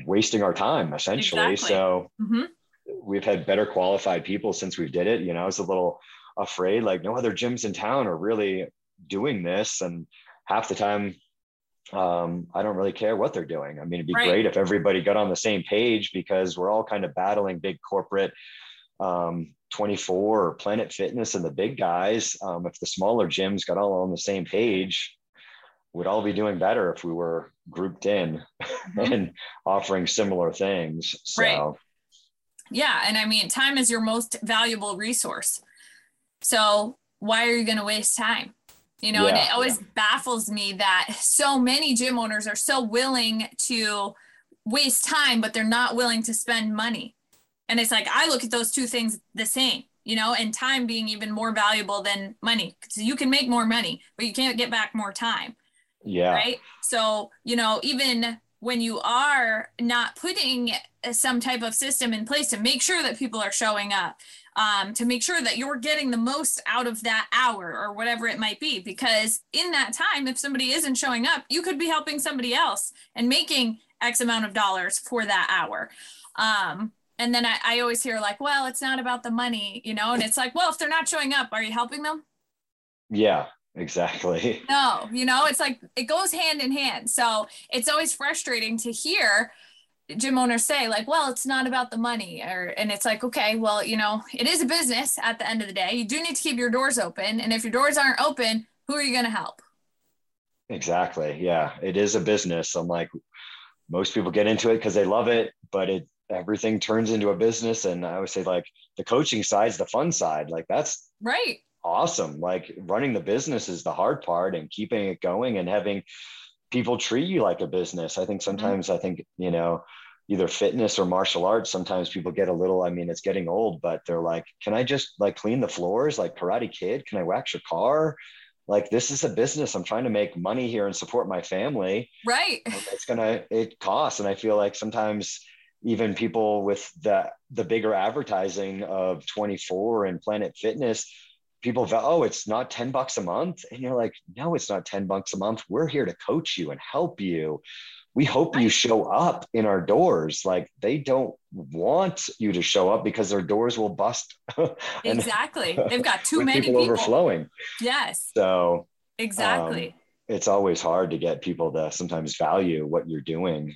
wasting our time essentially. Exactly. So mm-hmm. we've had better qualified people since we did it. You know, I was a little afraid, like no other gyms in town are really doing this. And half the time, um, I don't really care what they're doing. I mean, it'd be right. great if everybody got on the same page because we're all kind of battling big corporate um, 24 or Planet Fitness and the big guys. Um, if the smaller gyms got all on the same page, we'd all be doing better if we were grouped in mm-hmm. and offering similar things. So right. yeah. And I mean, time is your most valuable resource. So why are you going to waste time? You know, yeah, and it always yeah. baffles me that so many gym owners are so willing to waste time, but they're not willing to spend money. And it's like, I look at those two things the same, you know, and time being even more valuable than money. So you can make more money, but you can't get back more time. Yeah. Right. So, you know, even when you are not putting some type of system in place to make sure that people are showing up, um, to make sure that you're getting the most out of that hour or whatever it might be. Because in that time, if somebody isn't showing up, you could be helping somebody else and making X amount of dollars for that hour. Um, and then I, I always hear like, well, it's not about the money, you know, and it's like, well, if they're not showing up, are you helping them? Yeah, exactly. No, you know, it's like it goes hand in hand. So it's always frustrating to hear gym owners say like well it's not about the money or and it's like okay well you know it is a business at the end of the day. You do need to keep your doors open and if your doors aren't open who are you going to help? Exactly. Yeah it is a business i'm like most people get into it because they love it but it everything turns into a business and i would say like the coaching side's the fun side. Like that's right. awesome. Like running the business is the hard part and keeping it going and having people treat you like a business. I think mm-hmm. sometimes mm-hmm. I think, you know, either fitness or martial arts, sometimes people get a little, I mean, it's getting old, but they're like, can I just like clean the floors like Karate Kid? Can I wax your car? Like this is a business. I'm trying to make money here and support my family. Right. It's gonna it costs. And I feel like sometimes even people with the the bigger advertising of 24 and Planet Fitness, people go, oh, it's not 10 bucks a month. And you're like, no, it's not 10 bucks a month. We're here to coach you and help you. We hope you show up in our doors. Like they don't want you to show up because their doors will bust. exactly. They've got too many people, people, overflowing. Yes. So exactly. Um, it's always hard to get people to sometimes value what you're doing.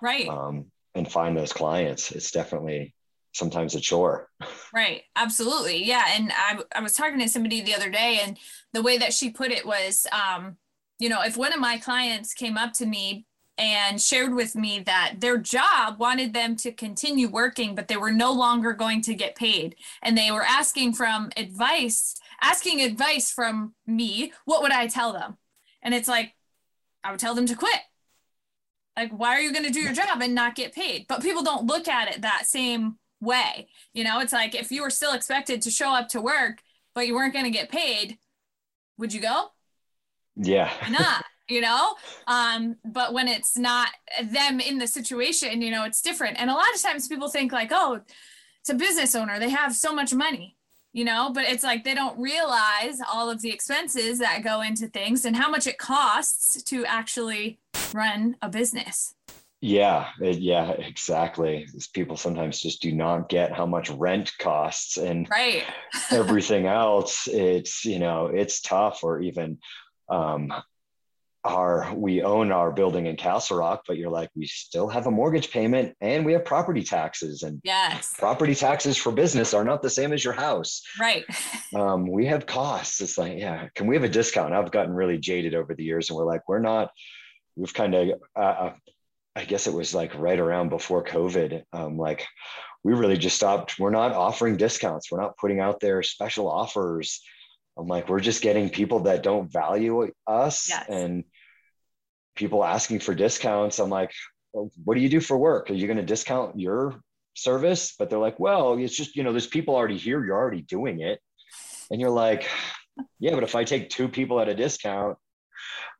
Right. Um, and find those clients. It's definitely sometimes a chore. Right. Absolutely. Yeah. And I, I was talking to somebody the other day, and the way that she put it was, um, you know, if one of my clients came up to me and shared with me that their job wanted them to continue working, but they were no longer going to get paid, and they were asking from advice, asking advice from me, what would I tell them? And it's like, I would tell them to quit. Like, why are you going to do your job and not get paid? But people don't look at it that same way. You know, it's like if you were still expected to show up to work, but you weren't going to get paid, would you go? Yeah. not, you know? Um, but when it's not them in the situation, you know, it's different. And a lot of times people think like, oh, it's a business owner, they have so much money, you know, but it's like they don't realize all of the expenses that go into things and how much it costs to actually run a business. Yeah, yeah, exactly. People sometimes just do not get how much rent costs and right. everything else. It's you know it's tough. Or even um, our we own our building in Castle Rock, but you're like we still have a mortgage payment and we have property taxes and yes, property taxes for business are not the same as your house. Right. Um, we have costs. It's like yeah, can we have a discount? I've gotten really jaded over the years, and we're like we're not. We've kind of uh, uh I guess it was like right around before COVID. Um, like we really just stopped. We're not offering discounts. We're not putting out there special offers. I'm like, we're just getting people that don't value us yes. and people asking for discounts. I'm like, well, what do you do for work? Are you going to discount your service? But they're like, well, it's just, you know, there's people already here. You're already doing it. And you're like, yeah, but if I take two people at a discount,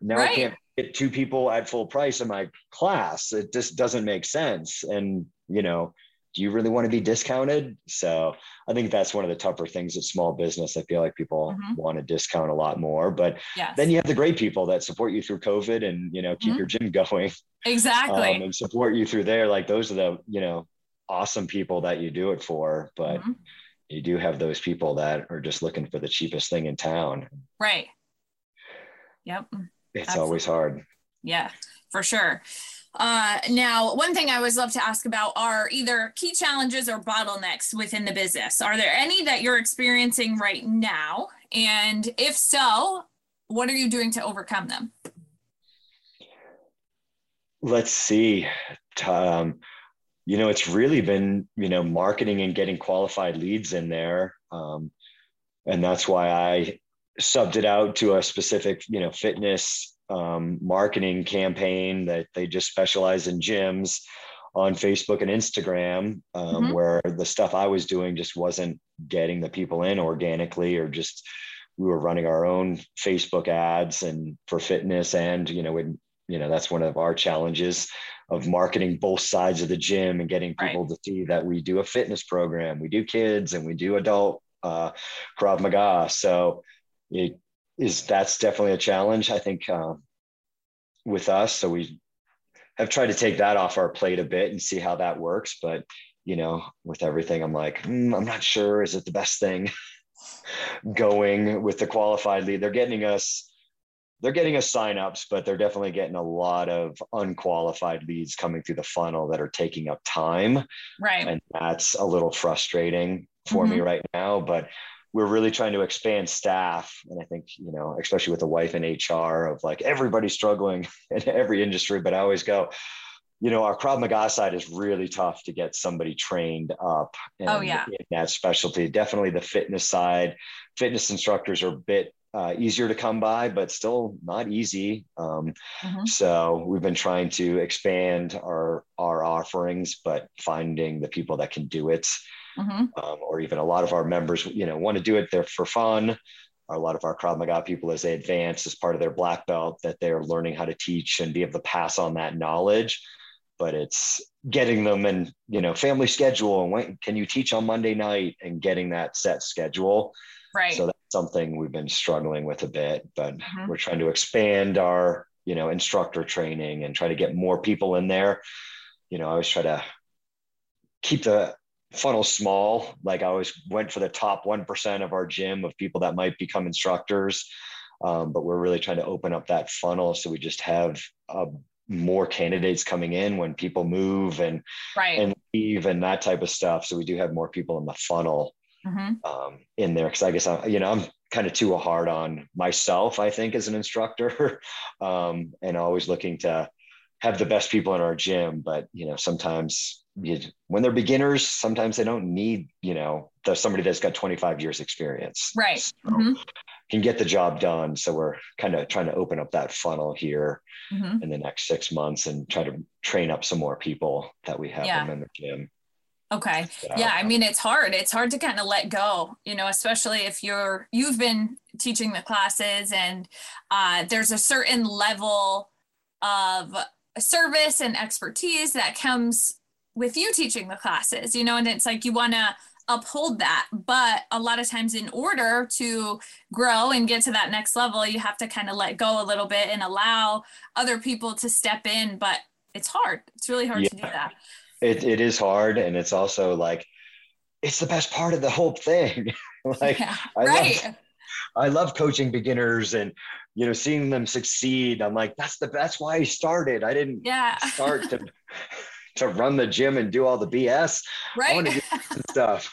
now right. I can't get two people at full price in my class. It just doesn't make sense. And, you know, do you really want to be discounted? So I think that's one of the tougher things at small business. I feel like people mm-hmm. want to discount a lot more, but yes. then you have the great people that support you through COVID and, you know, keep mm-hmm. your gym going. Exactly. Um, and support you through there. Like those are the, you know, awesome people that you do it for. But mm-hmm. you do have those people that are just looking for the cheapest thing in town. Right. Yep. It's Absolutely. always hard. Yeah, for sure. Uh, now, one thing I always love to ask about are either key challenges or bottlenecks within the business. Are there any that you're experiencing right now? And if so, what are you doing to overcome them? let's see. Um, you know, it's really been, you know, marketing and getting qualified leads in there. Um, and that's why I subbed it out to a specific, you know, fitness um, marketing campaign that they just specialize in gyms on Facebook and Instagram, um, mm-hmm. where the stuff I was doing just wasn't getting the people in organically, or just we were running our own Facebook ads and for fitness, and you know, we, you know, that's one of our challenges of marketing both sides of the gym and getting people right. to see that we do a fitness program, we do kids, and we do adult uh, Krav Maga. So it is that's definitely a challenge. I think uh, with us. So we have tried to take that off our plate a bit and see how that works. But you know, with everything, I'm like, mm, I'm not sure. Is it the best thing going with the qualified lead? They're getting us. They're getting us signups, but they're definitely getting a lot of unqualified leads coming through the funnel that are taking up time. Right. And that's a little frustrating for mm-hmm. me right now. But we're really trying to expand staff. And i think you know especially with a wife in hr of like everybody struggling in every industry but i always go you know our krav maga side is really tough to get somebody trained up oh, in, oh, yeah. in that specialty. Definitely the fitness side. Fitness instructors are a bit uh, easier to come by, but still not easy. Um, mm-hmm. So we've been trying to expand our our offerings, but finding the people that can do it mm-hmm. um, or even a lot of our members, you know, want to do it there for fun. A lot of our Krav Maga people, as they advance as part of their black belt, that they're learning how to teach and be able to pass on that knowledge. But it's getting them and you know family schedule and when can you teach on Monday night and getting that set schedule. Right. So that's something we've been struggling with a bit, but mm-hmm. we're trying to expand our you know instructor training and try to get more people in there. You know, I always try to keep the funnel small. Like I always went for the top 1% of our gym of people that might become instructors. Um, but we're really trying to open up that funnel so we just have uh, more candidates coming in when people move and right. and leave and that type of stuff. So we do have more people in the funnel mm-hmm. um, in there because I guess I'm, you know I'm kind of too hard on myself. I think as an instructor, um, and always looking to have the best people in our gym. But you know sometimes you, when they're beginners, sometimes they don't need, you know, the, somebody that's got 25 years experience. Right. So mm-hmm. Can get the job done. So we're kind of trying to open up that funnel here mm-hmm. in the next six months and try to train up some more people that we have yeah. in the gym. Okay. So, yeah. I mean, it's hard. It's hard to kind of let go, you know, especially if you're, you've been teaching the classes and uh, there's a certain level of service and expertise that comes with you teaching the classes, you know, and it's like you want to uphold that. But a lot of times, in order to grow and get to that next level, you have to kind of let go a little bit and allow other people to step in. But it's hard. It's really hard yeah. to do that. It, it is hard. And it's also like, it's the best part of the whole thing. like, yeah, I right. Love, I love coaching beginners and you know seeing them succeed. I'm like, that's the that's why I started. I didn't yeah. start to to run the gym and do all the BS. Right. I want to do stuff.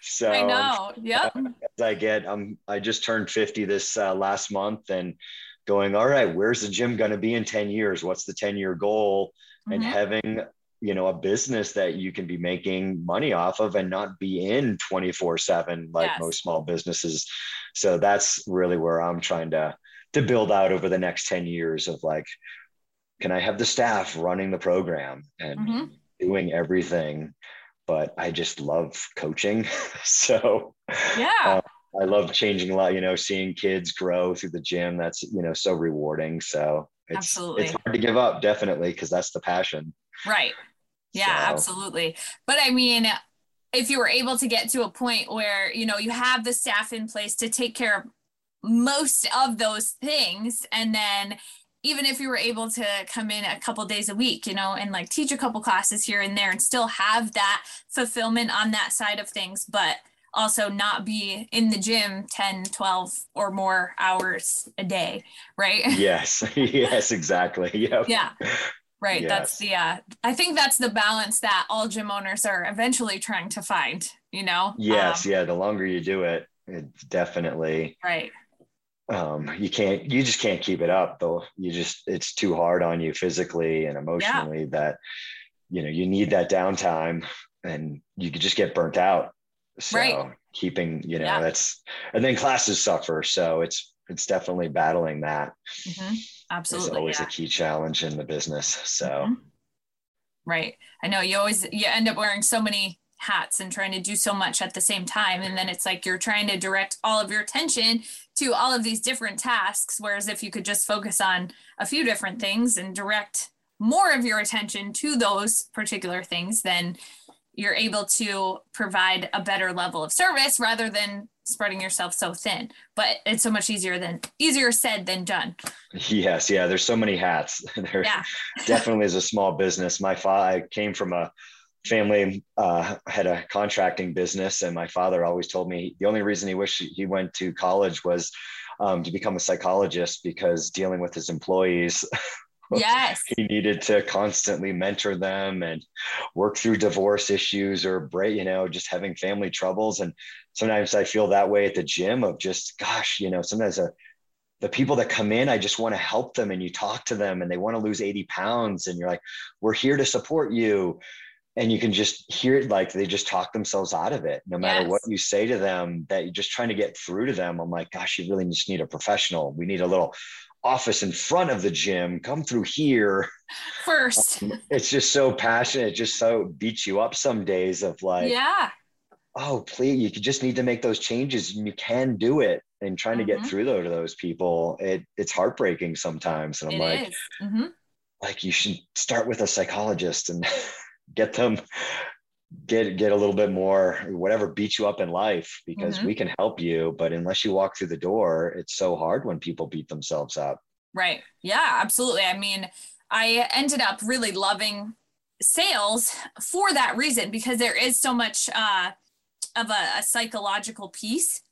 So I know. Yep. As I get, I'm I just turned 50 this uh, last month and going, all right, where's the gym going to be in 10 years? What's the 10 year goal? Mm-hmm. And having you know a business that you can be making money off of and not be in 24 7 like yes. most small businesses so that's really where i'm trying to to build out over the next 10 years of like can I have the staff running the program and mm-hmm. doing everything? But I just love coaching. so yeah. Uh, I love changing a lot, you know, seeing kids grow through the gym. That's, you know, so rewarding. So it's, absolutely. it's hard to give up, definitely, because that's the passion. Right. Yeah, so. absolutely. But I mean, if you were able to get to a point where, you know, you have the staff in place to take care of most of those things and then even if you were able to come in a couple days a week, you know, and like teach a couple classes here and there and still have that fulfillment on that side of things, but also not be in the gym 10, 12 or more hours a day, right? Yes. yes, exactly. Yep. Yeah. Right. Yes. That's the uh I think that's the balance that all gym owners are eventually trying to find, you know? Yes, um, yeah. The longer you do it, it's definitely right um, you can't you just can't keep it up though you just it's too hard on you physically and emotionally yeah. that you know you need that downtime and you could just get burnt out so right. keeping you know yeah. that's and then classes suffer so it's it's definitely battling that mm-hmm. Absolutely it's always yeah. a key challenge in the business so mm-hmm. right i know you always you end up wearing so many hats and trying to do so much at the same time. And then it's like you're trying to direct all of your attention to all of these different tasks. Whereas if you could just focus on a few different things and direct more of your attention to those particular things, then you're able to provide a better level of service rather than spreading yourself so thin but it's so much easier than easier said than done yes yeah there's so many hats there yeah. definitely is a small business my father i came from a family uh, had a contracting business, and my father always told me the only reason he wished he went to college was um, to become a psychologist because dealing with his employees. Yes. he needed to constantly mentor them and work through divorce issues or break, you know, just having family troubles. And sometimes I feel that way at the gym of just, gosh, you know, sometimes a, the people that come in, I just want to help them and you talk to them and they want to lose 80 pounds and you're like, we're here to support you. And you can just hear it like they just talk themselves out of it no matter yes. what you say to them that you're just trying to get through to them. I'm like gosh you really just need a professional. We need a little office in front of the gym. Come through here. First. Um, it's just so passionate. It just so beats you up some days of like yeah oh please you just need to make those changes and you can do it and trying mm-hmm. to get mm-hmm. through those to those people it it's heartbreaking sometimes and i'm it like mm-hmm. like you should start with a psychologist and get them get get a little bit more whatever beats you up in life because mm-hmm. we can help you but unless you walk through the door it's so hard when people beat themselves up right yeah absolutely i mean i ended up really loving sales for that reason because there is so much uh, of a, a psychological piece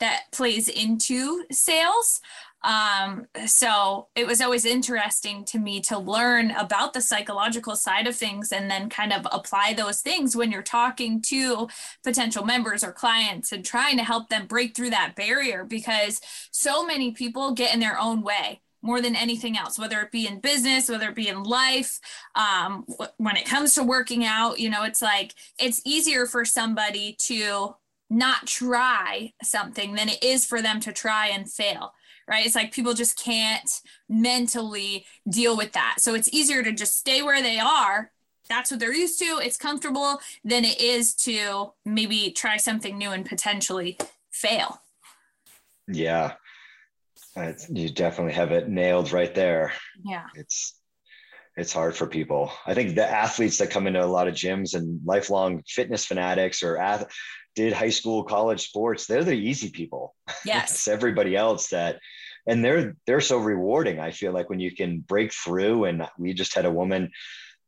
that plays into sales. Um, so it was always interesting to me to learn about the psychological side of things and then kind of apply those things when you're talking to potential members or clients and trying to help them break through that barrier because so many people get in their own way more than anything else, whether it be in business, whether it be in life. Um, when it comes to working out, you know, it's like it's easier for somebody to not try something than it is for them to try and fail right? It's like people just can't mentally deal with that. So it's easier to just stay where they are. That's what they're used to. It's comfortable than it is to maybe try something new and potentially fail. Yeah. You definitely have it nailed right there. Yeah. It's it's hard for people. I think the athletes that come into a lot of gyms and lifelong fitness fanatics or ath- did high school, college sports, they're the easy people. Yes. it's everybody else that and they're they're so rewarding. I feel like when you can break through and we just had a woman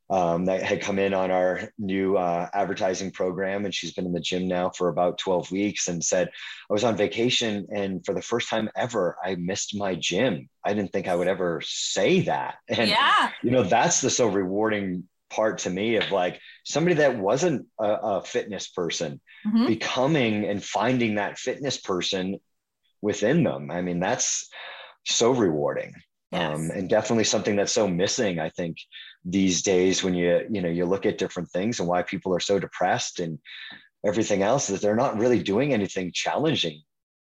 um, that had come in on our new uh, advertising program and she's been in the gym now for about 12 weeks and said i was on vacation and for the first time ever i missed my gym. I didn't think i would ever say that. And yeah. you know that's the so rewarding part to me of like somebody that wasn't a, a fitness person mm-hmm. becoming and finding that fitness person within them. I mean that's so rewarding yes. um, and definitely something that's so missing i think these days when you you know you look at different things and why people are so depressed and everything else that they're not really doing anything challenging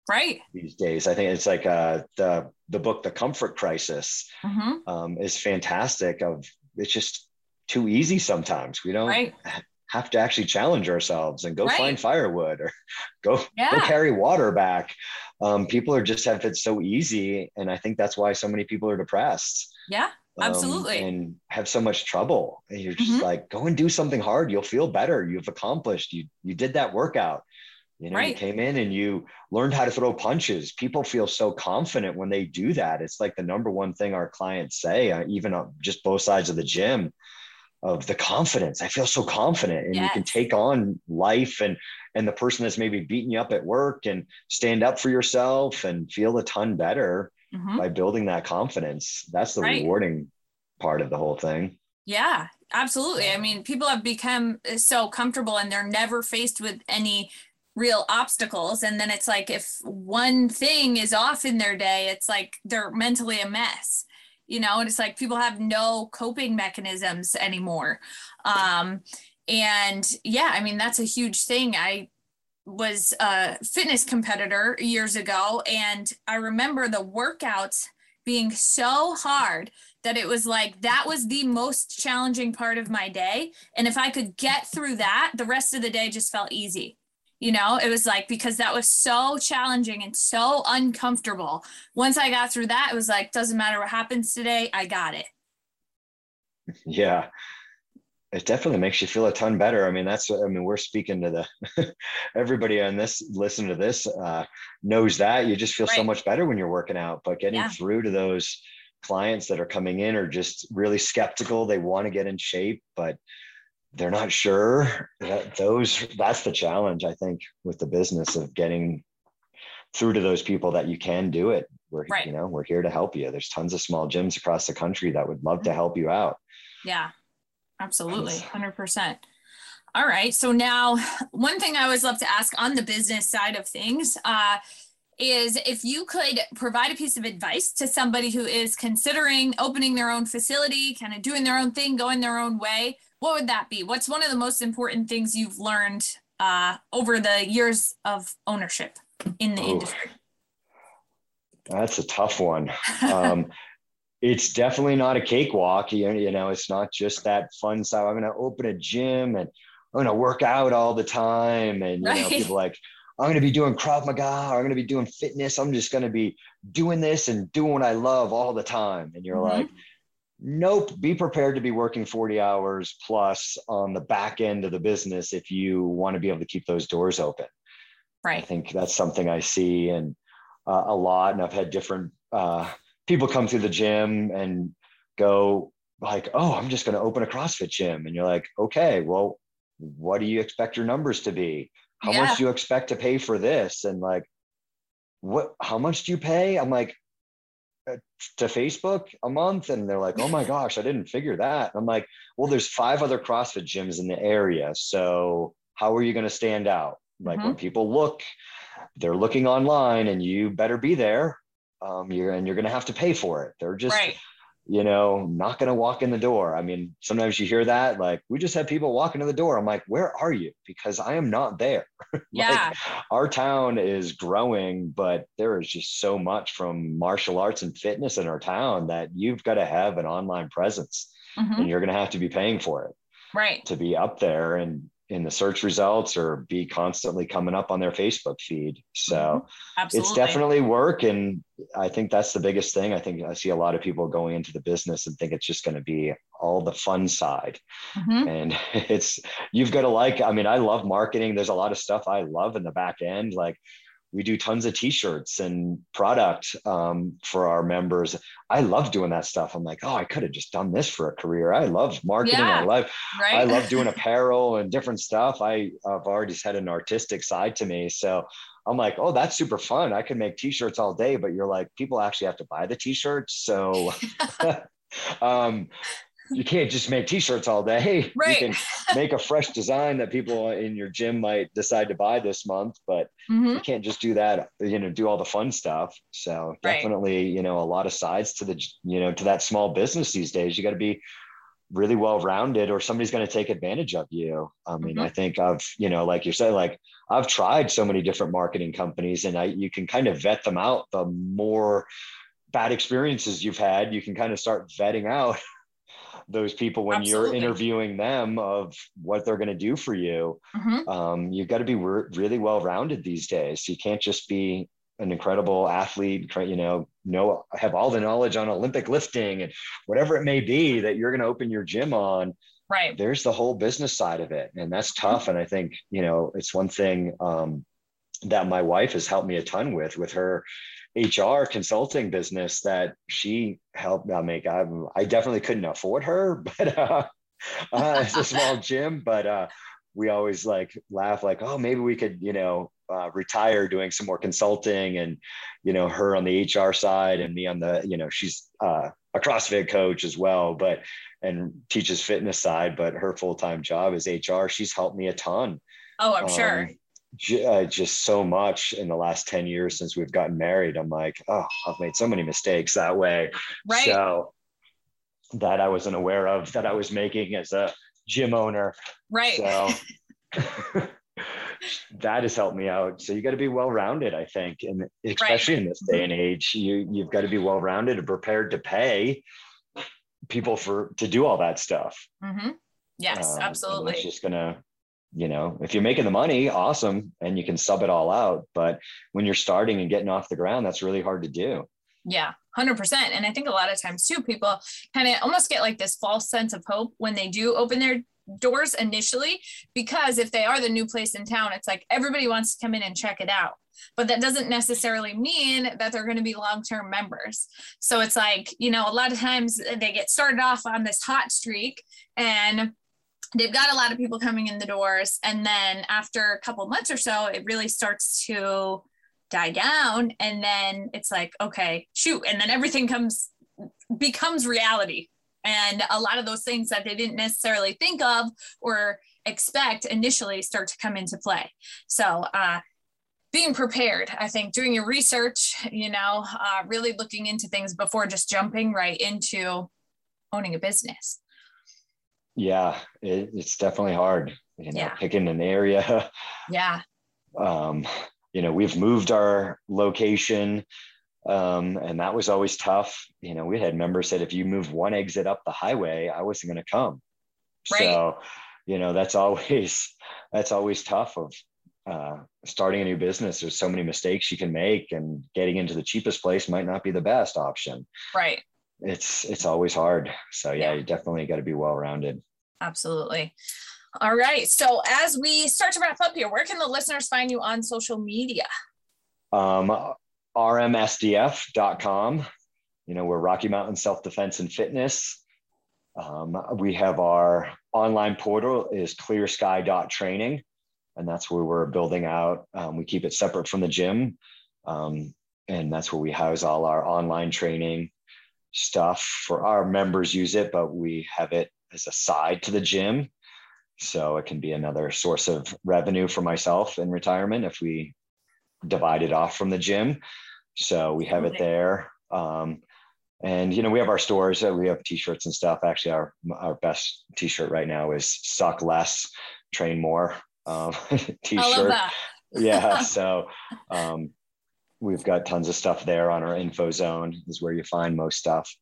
right these days i think it's like uh, the the book the comfort crisis mm-hmm. um, is fantastic of it's just too easy sometimes. We don't right. have to actually challenge ourselves and go right. find firewood or go, yeah. go carry water back. Um, people are just have it so easy. And I think that's why so many people are depressed. Yeah, um, absolutely. Um, and have so much trouble. And you're just mm-hmm. like, go and do something hard. You'll feel better. You've accomplished, you, you did that workout. You know, right. you came in and you learned how to throw punches. People feel so confident when they do that. It's like the number one thing our clients say, uh, even uh, just both sides of the gym of the confidence. I feel so confident and yes. you can take on life and and the person that's maybe beating you up at work and stand up for yourself and feel a ton better mm-hmm. by building that confidence. That's the right. rewarding part of the whole thing. Yeah, absolutely. I mean, people have become so comfortable and they're never faced with any real obstacles and then it's like if one thing is off in their day it's like they're mentally a mess you know and it's like people have no coping mechanisms anymore. Um and yeah i mean that's a huge thing. I was a fitness competitor years ago and i remember the workouts being so hard that it was like that was the most challenging part of my day. And if i could get through that the rest of the day just felt easy you know it was like because that was so challenging and so uncomfortable. Once i got through that it was like doesn't matter what happens today i got it. Yeah. It definitely makes you feel a ton better. I mean that's i mean we're speaking to the everybody on this listen to this uh, knows that. You just feel right. so much better when you're working out but getting yeah. through to those clients that are coming in are just really skeptical. They want to get in shape but they're not sure. That those that's the challenge i think with the business of getting through to those people that you can do it. We're right. you know we're here to help you. There's tons of small gyms across the country that would love to help you out. Yeah absolutely 100% all right so now one thing i always love to ask on the business side of things uh, is if you could provide a piece of advice to somebody who is considering opening their own facility kind of doing their own thing going their own way what would that be? What's one of the most important things you've learned uh, over the years of ownership in the Ooh, industry? That's a tough one. Um, it's definitely not a cakewalk. You, you know, it's not just that fun side. I'm going to open a gym and I'm going to work out all the time. And, you right. know, people like, I'm going to be doing Krav Maga or I'm going to be doing fitness. I'm just going to be doing this and doing what I love all the time. And you're mm-hmm. like, Nope. Be prepared to be working 40 hours plus on the back end of the business if you want to be able to keep those doors open. Right. I think that's something I see and uh, a lot. And I've had different uh, people come through the gym and go like, "Oh, I'm just going to open a CrossFit gym," and you're like, "Okay, well, what do you expect your numbers to be? How yeah. much do you expect to pay for this?" And like, what? How much do you pay? I'm like, to Facebook a month and they're like, oh my gosh, I didn't figure that. I'm like, well, there's five other CrossFit gyms in the area. So how are you going to stand out? Like mm-hmm. when people look, they're looking online and you better be there. Um, you're, and you're going to have to pay for it. They're just, right you know, not going to walk in the door. I mean, sometimes you hear that, like, we just have people walking to the door. I'm like, where are you? Because I am not there. Yeah. like, our town is growing, but there is just so much from martial arts and fitness in our town that you've got to have an online presence mm-hmm. and you're going to have to be paying for it. Right. To be up there. And in the search results or be constantly coming up on their Facebook feed. So mm-hmm. it's definitely work. And I think that's the biggest thing. I think I see a lot of people going into the business and think it's just going to be all the fun side. Mm-hmm. And it's, you've got to like, I mean, I love marketing. There's a lot of stuff I love in the back end. Like we do tons of t-shirts and product um, for our members. I love doing that stuff. I'm like oh i could have just done this for a career. I love marketing. Yeah, i love right? i love doing apparel and different stuff. I have already had an artistic side to me. So i'm like oh that's super fun. I can make t-shirts all day but you're like people actually have to buy the t-shirts. So um you can't just make t-shirts all day. Right. You can make a fresh design that people in your gym might decide to buy this month, but mm-hmm. you can't just do that, you know, do all the fun stuff. So right. definitely, you know, a lot of sides to the, you know, to that small business these days. You got to be really well rounded or somebody's going to take advantage of you. I mean, mm-hmm. I think I've, you know, like you said, like I've tried so many different marketing companies and I, you can kind of vet them out. The more bad experiences you've had, you can kind of start vetting out those people when Absolutely. you're interviewing them of what they're going to do for you. Mm-hmm. Um, you've got to be re- really well rounded these days. You can't just be an incredible athlete, you know, know have all the knowledge on Olympic lifting and whatever it may be that you're going to open your gym on. Right. There's the whole business side of it, and that's tough. And I think you know it's one thing um, that my wife has helped me a ton with with her HR consulting business that she helped make. I, I definitely couldn't afford her, but uh, uh, it's a small gym. But uh, we always like laugh, like, oh, maybe we could, you know, uh, retire doing some more consulting, and you know, her on the HR side and me on the, you know, she's uh, a CrossFit coach as well, but and teaches fitness side. But her full time job is HR. She's helped me a ton. Oh, I'm um, sure uh, just so much in the last 10 years since we've gotten married. I'm like, oh, I've made so many mistakes that way. Right. So that I wasn't aware of that I was making as a gym owner. Right. So that has helped me out. So you got to be well rounded, I think, and especially right. in this day and age, you you've got to be well rounded and prepared to pay people for to do all that stuff. Mm-hmm. Yes, um, absolutely. It's just gonna, you know, if you're making the money, awesome, and you can sub it all out. But when you're starting and getting off the ground, that's really hard to do. Yeah, 100%. And I think a lot of times too, people kind of almost get like this false sense of hope when they do open their doors initially, because if they are the new place in town, it's like everybody wants to come in and check it out. But that doesn't necessarily mean that they're going to be long term members. So it's like, you know, a lot of times they get started off on this hot streak and they've got a lot of people coming in the doors. And then after a couple months or so, it really starts to die down. And then it's like, okay, shoot. And then everything comes, becomes reality and a lot of those things that they didn't necessarily think of or expect initially start to come into play. So, uh, being prepared, I think, doing your research, you know, uh, really looking into things before just jumping right into owning a business. Yeah, it, it's definitely hard. You know, yeah. picking an area. Yeah. Um, you know, we've moved our location um, and that was always tough. You know, we had members said if you move one exit up the highway, I wasn't going to come. Right. So, you know, that's always that's always tough of uh, starting a new business. There's so many mistakes you can make, and getting into the cheapest place might not be the best option. Right. It's it's always hard. So yeah, yeah. you definitely got to be well rounded. Absolutely. All right. So as we start to wrap up here, where can the listeners find you on social media? Um, rmsdf.com. You know, we're Rocky Mountain Self Defense and Fitness. Um, we have our online portal is clearsky.training, and that's where we're building out. Um, we keep it separate from the gym, um, and that's where we house all our online training stuff for our members. Use it, but we have it as a side to the gym, so it can be another source of revenue for myself in retirement if we divide it off from the gym. So we have it there. Um, and you know we have our stores uh, we have t-shirts and stuff actually our our best t-shirt right now is suck less train more um, t-shirt yeah so um, we've got tons of stuff there on our info zone is where you find most stuff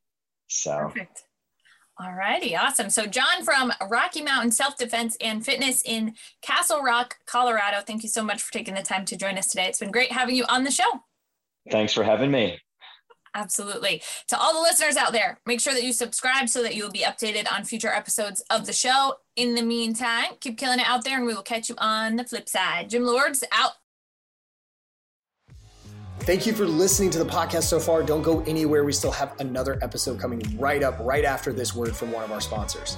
so perfect all righty, awesome. So, John from Rocky Mountain Self Defense and Fitness in Castle Rock, Colorado, thank you so much for taking the time to join us today. It's been great having you on the show. Thanks for having me. Absolutely. To all the listeners out there, make sure that you subscribe so that you will be updated on future episodes of the show. In the meantime, keep killing it out there and we will catch you on the flip side. Gym Lords out. Thank you for listening to the podcast so far. Don't go anywhere. We still have another episode coming right up, right after this word from one of our sponsors.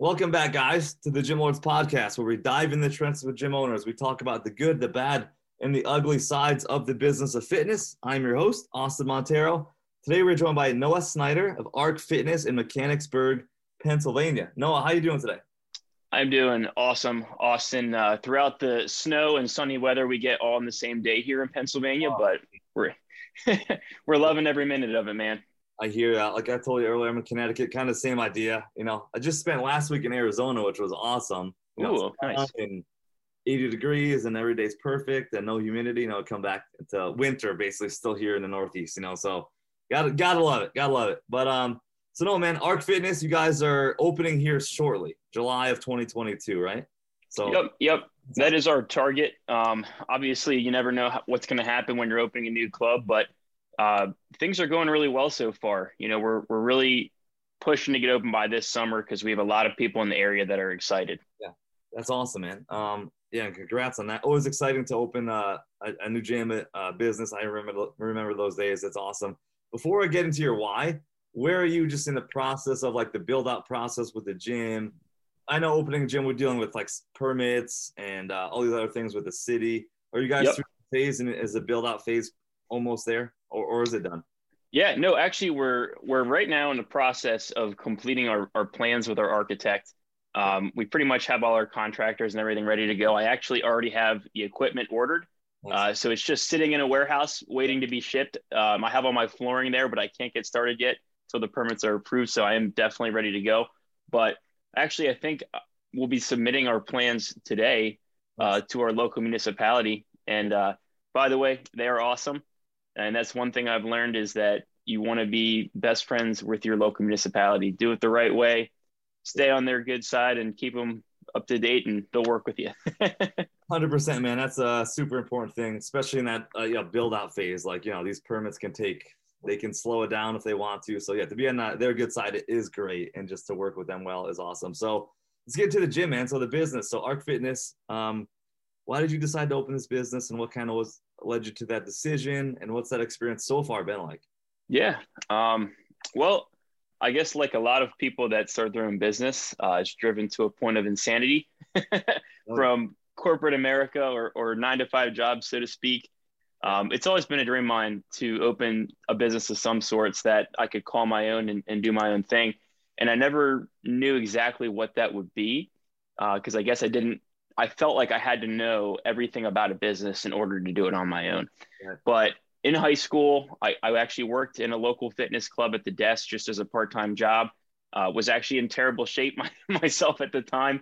Welcome back, guys, to the Gym Lords podcast, where we dive in the trenches with gym owners. We talk about the good, the bad, and the ugly sides of the business of fitness. I'm your host, Austin Montero. Today, we're joined by Noah Snyder of Arc Fitness in Mechanicsburg, Pennsylvania. Noah, how you doing today? I'm doing awesome, Austin. Uh, throughout the snow and sunny weather we get all on the same day here in Pennsylvania, oh. but we're we're loving every minute of it, man. I hear that. Like I told you earlier, I'm in Connecticut. Kind of same idea. You know, I just spent last week in Arizona, which was awesome. You know, Ooh, nice. And 80 degrees and every day's perfect and no humidity, you know, come back to winter basically still here in the Northeast, you know. So gotta gotta love it, gotta love it. But um, so no man, Arc Fitness, you guys are opening here shortly, July of 2022, right? So yep, yep, that is our target. Um, obviously, you never know what's going to happen when you're opening a new club, but uh, things are going really well so far. You know, we're we're really pushing to get open by this summer because we have a lot of people in the area that are excited. Yeah, that's awesome, man. Um, yeah, congrats on that. Always exciting to open uh, a, a new gym uh, business. I remember remember those days. That's awesome. Before I get into your why, where are you just in the process of like the build out process with the gym? I know opening a gym, we're dealing with like permits and uh, all these other things with the city. Are you guys yep. through the phase and is the build out phase almost there, or, or is it done? Yeah, no, actually, we're we're right now in the process of completing our, our plans with our architect. Um, we pretty much have all our contractors and everything ready to go. I actually already have the equipment ordered. Uh, so it's just sitting in a warehouse waiting to be shipped. Um, I have all my flooring there, but I can't get started yet until the permits are approved. So I am definitely ready to go. But actually, I think uh, we'll be submitting our plans today uh, to our local municipality. And uh, by the way, they are awesome. And that's one thing I've learned is that you want to be best friends with your local municipality. Do it the right way, stay on their good side, and keep them up to date, and they'll work with you. Hundred percent, man. That's a super important thing, especially in that uh, yeah, build out phase. Like you know, these permits can take they can slow it down if they want to. So yeah, to be on that, their good side is great, and just to work with them well is awesome. So let's get to the gym, man. So the business. So Arc Fitness. Um, why did you decide to open this business, and what kind of was led you to that decision, and what's that experience so far been like? Yeah. Um, well, I guess like a lot of people that start their own business, uh, it's driven to a point of insanity from corporate America or, or nine to five jobs, so to speak. Um, it's always been a dream of mine to open a business of some sorts that I could call my own and, and do my own thing. And I never knew exactly what that would be because uh, I guess I didn't, I felt like I had to know everything about a business in order to do it on my own. Yeah. But in high school, I, I, actually worked in a local fitness club at the desk just as a part time job. Uh, was actually in terrible shape my, myself at the time.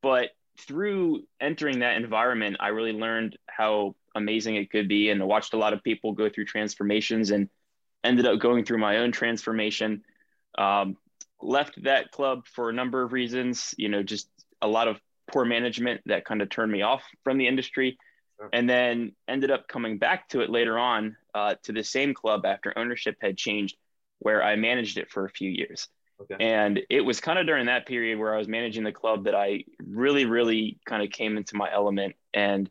But through entering that environment, I really learned how amazing it could be. And I watched a lot of people go through transformations and ended up going through my own transformation. Um, left that club for a number of reasons, you know, just a lot of poor management that kind of turned me off from the industry. And then ended up coming back to it later on uh, to the same club after ownership had changed, where I managed it for a few years. Okay. And it was kind of during that period where I was managing the club that I really, really kind of came into my element. And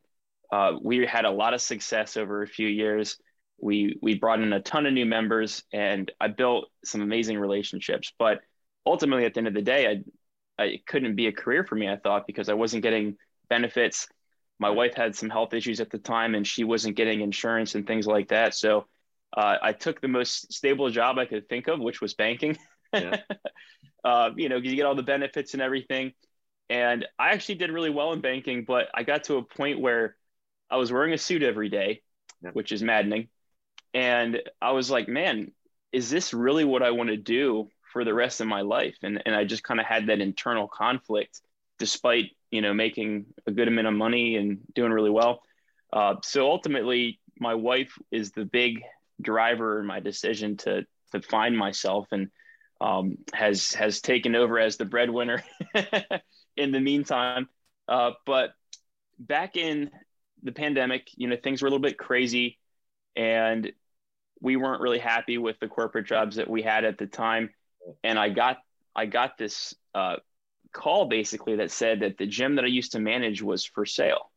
uh, we had a lot of success over a few years. We we brought in a ton of new members, and I built some amazing relationships. But ultimately, at the end of the day, I, I it couldn't be a career for me. I thought because I wasn't getting benefits. My wife had some health issues at the time, and she wasn't getting insurance and things like that. So uh, I took the most stable job I could think of, which was banking. Yeah. uh, you know, you get all the benefits and everything. And I actually did really well in banking, but I got to a point where I was wearing a suit every day, yeah. which is maddening. And I was like, man, is this really what I want to do for the rest of my life? And, and I just kind of had that internal conflict despite, you know, making a good amount of money and doing really well. Uh, so ultimately, my wife is the big driver in my decision to, to find myself and um, has has taken over as the breadwinner in the meantime. Uh, but back in the pandemic, you know, things were a little bit crazy, and we weren't really happy with the corporate jobs that we had at the time. And I got I got this uh, call basically that said that the gym that I used to manage was for sale.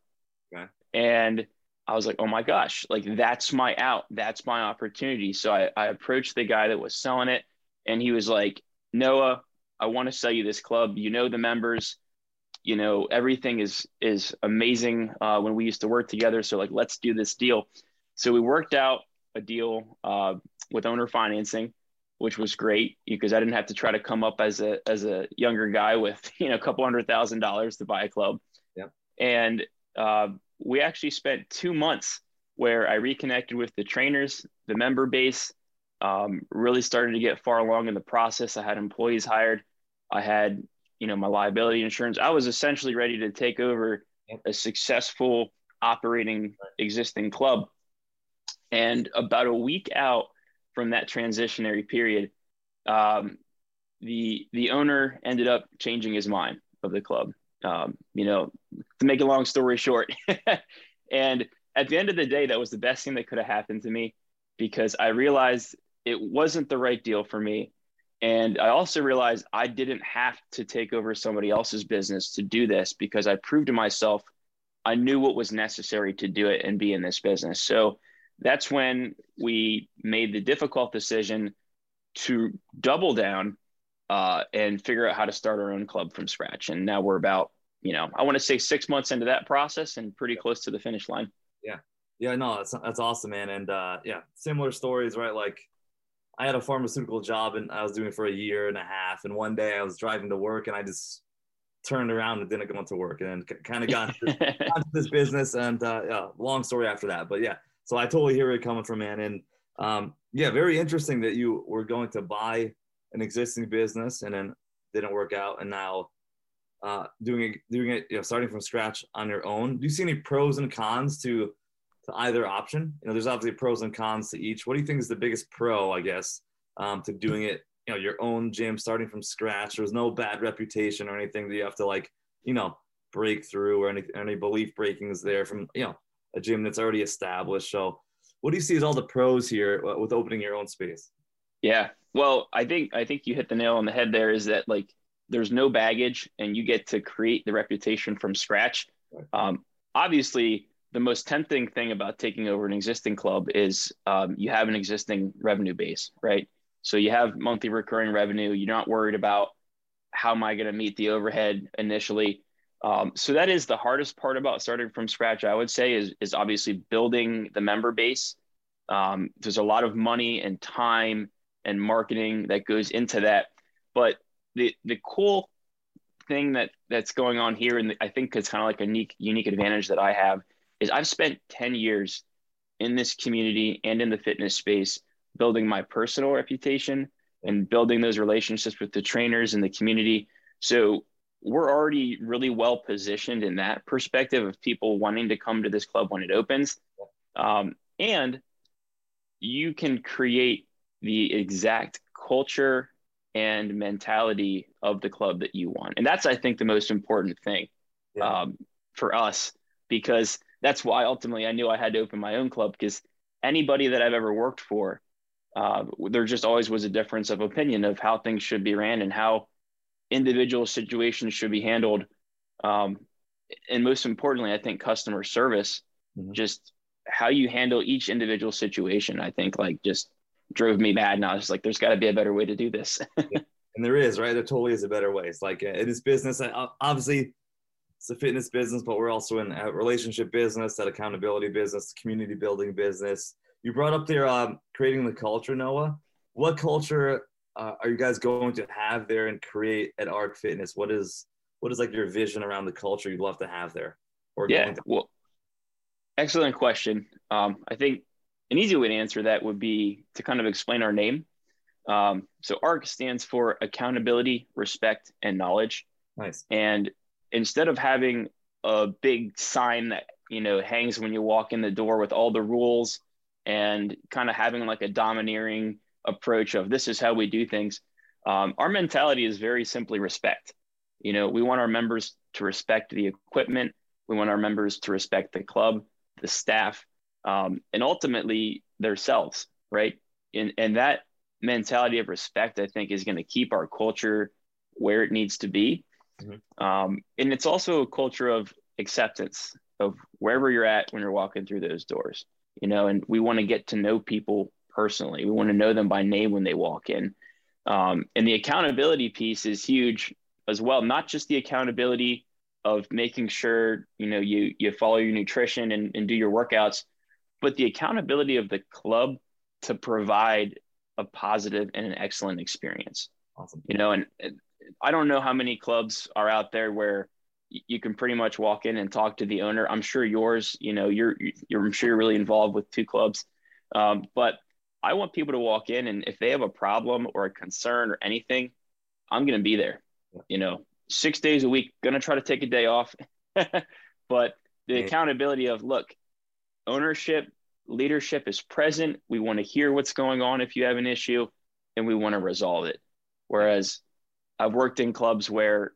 Okay. And I was like, oh my gosh, like that's my out. That's my opportunity. So I, I approached the guy that was selling it and he was like, Noah, I want to sell you this club. You know the members, you know everything is is amazing uh, when we used to work together. So like, let's do this deal. So we worked out a deal uh, with owner financing, which was great because I didn't have to try to come up as a as a younger guy with you know a couple hundred thousand dollars to buy a club. Yeah. And uh, we actually spent two months where I reconnected with the trainers, the member base, um, really started to get far along in the process. I had employees hired. I had, you know, my liability insurance. I was essentially ready to take over a successful operating existing club. And about a week out from that transitionary period, um, the the owner ended up changing his mind of the club. Um, you know, to make a long story short, and at the end of the day, that was the best thing that could have happened to me because I realized it wasn't the right deal for me. And I also realized I didn't have to take over somebody else's business to do this because I proved to myself I knew what was necessary to do it and be in this business. So that's when we made the difficult decision to double down uh, and figure out how to start our own club from scratch. And now we're about, you know, I want to say six months into that process and pretty close to the finish line. Yeah. Yeah, no, that's, that's awesome, man. And uh, yeah, similar stories, right? Like I had a pharmaceutical job and I was doing for a year and a half. And one day I was driving to work and I just turned around and didn't go into work and kind of got into this business. And uh, yeah, long story after that. But yeah, so I totally hear it coming from, man. And um, yeah, very interesting that you were going to buy an existing business and then didn't work out. And now uh, doing it, doing it, you know, starting from scratch on your own. Do you see any pros and cons to to either option? You know, there's obviously pros and cons to each. What do you think is the biggest pro, I guess, um, to doing it? You know, your own gym, starting from scratch. There's no bad reputation or anything that you have to like, you know, break through or any any belief breakings there from you know a gym that's already established. So, what do you see as all the pros here uh, with opening your own space? Yeah, well, I think I think you hit the nail on the head. There is that like there's no baggage, and you get to create the reputation from scratch. Um, obviously, the most tempting thing about taking over an existing club is um, you have an existing revenue base, right? So you have monthly recurring revenue. You're not worried about how am I going to meet the overhead initially. Um, so that is the hardest part about starting from scratch. I would say is is obviously building the member base. Um, there's a lot of money and time and marketing that goes into that, but the the cool thing that that's going on here, and I think it's kind of like a unique unique advantage that I have is I've spent 10 years in this community and in the fitness space building my personal reputation and building those relationships with the trainers and the community. So we're already really well positioned in that perspective of people wanting to come to this club when it opens. Um, and you can create the exact culture and mentality of the club that you want. And that's, I think, the most important thing yeah. um, for us because that's why ultimately I knew I had to open my own club because anybody that I've ever worked for, uh, there just always was a difference of opinion of how things should be ran and how individual situations should be handled. Um, and most importantly, I think customer service, mm-hmm. just how you handle each individual situation, I think like just drove me mad. And I was like, there's got to be a better way to do this. yeah. And there is, right? There totally is a better way. It's like uh, it is business. Obviously, it's a fitness business, but we're also in a relationship business, that accountability business, community building business. You brought up there um, creating the culture, Noah. What culture uh, are you guys going to have there and create at Arc Fitness? What is what is like your vision around the culture you'd love to have there? Or yeah, to- well, excellent question. Um, I think an easy way to answer that would be to kind of explain our name. Um, so ARC stands for accountability, respect, and knowledge. Nice. And instead of having a big sign that you know hangs when you walk in the door with all the rules and kind of having like a domineering approach of this is how we do things. Um, our mentality is very simply respect. You know we want our members to respect the equipment. We want our members to respect the club the staff um, and ultimately themselves right? And, and that mentality of respect i think is going to keep our culture where it needs to be. Mm-hmm. Um, and it's also a culture of acceptance of wherever you're at when you're walking through those doors, you know, and we want to get to know people personally. We want to know them by name when they walk in. Um, and the accountability piece is huge as well, not just the accountability of making sure, you know, you, you follow your nutrition and, and do your workouts, but the accountability of the club to provide a positive and an excellent experience. Awesome. You know, and I don't know how many clubs are out there where you can pretty much walk in and talk to the owner. I'm sure yours, you know, you're, you're I'm sure you're really involved with two clubs. Um, but I want people to walk in and if they have a problem or a concern or anything, I'm going to be there, you know, six days a week, going to try to take a day off. but the accountability of look, ownership, leadership is present. We want to hear what's going on if you have an issue, and we want to resolve it. Whereas I've worked in clubs where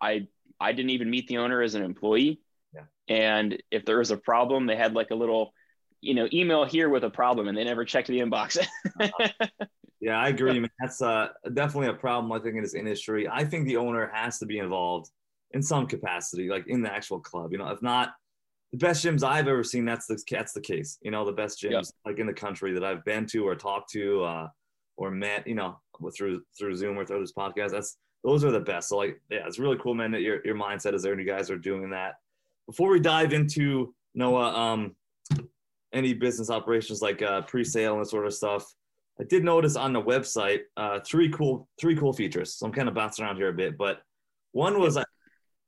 I I didn't even meet the owner as an employee. Yeah. And if there was a problem, they had like a little, you know, email here with a problem and they never checked the inbox. uh-huh. Yeah, I agree, man. That's uh, definitely a problem, I think, in this industry. I think the owner has to be involved in some capacity, like in the actual club. You know, if not the best gyms I've ever seen, that's the that's the case. You know, the best gyms yep. like in the country that I've been to or talked to uh, or met, you know, through through Zoom or through this podcast. That's those are the best. So like, yeah, it's really cool, man, that your your mindset is there and you guys are doing that. Before we dive into Noah, um, any business operations like uh, pre-sale and that sort of stuff, I did notice on the website uh, three cool three cool features. So I'm kind of bouncing around here a bit, but one was,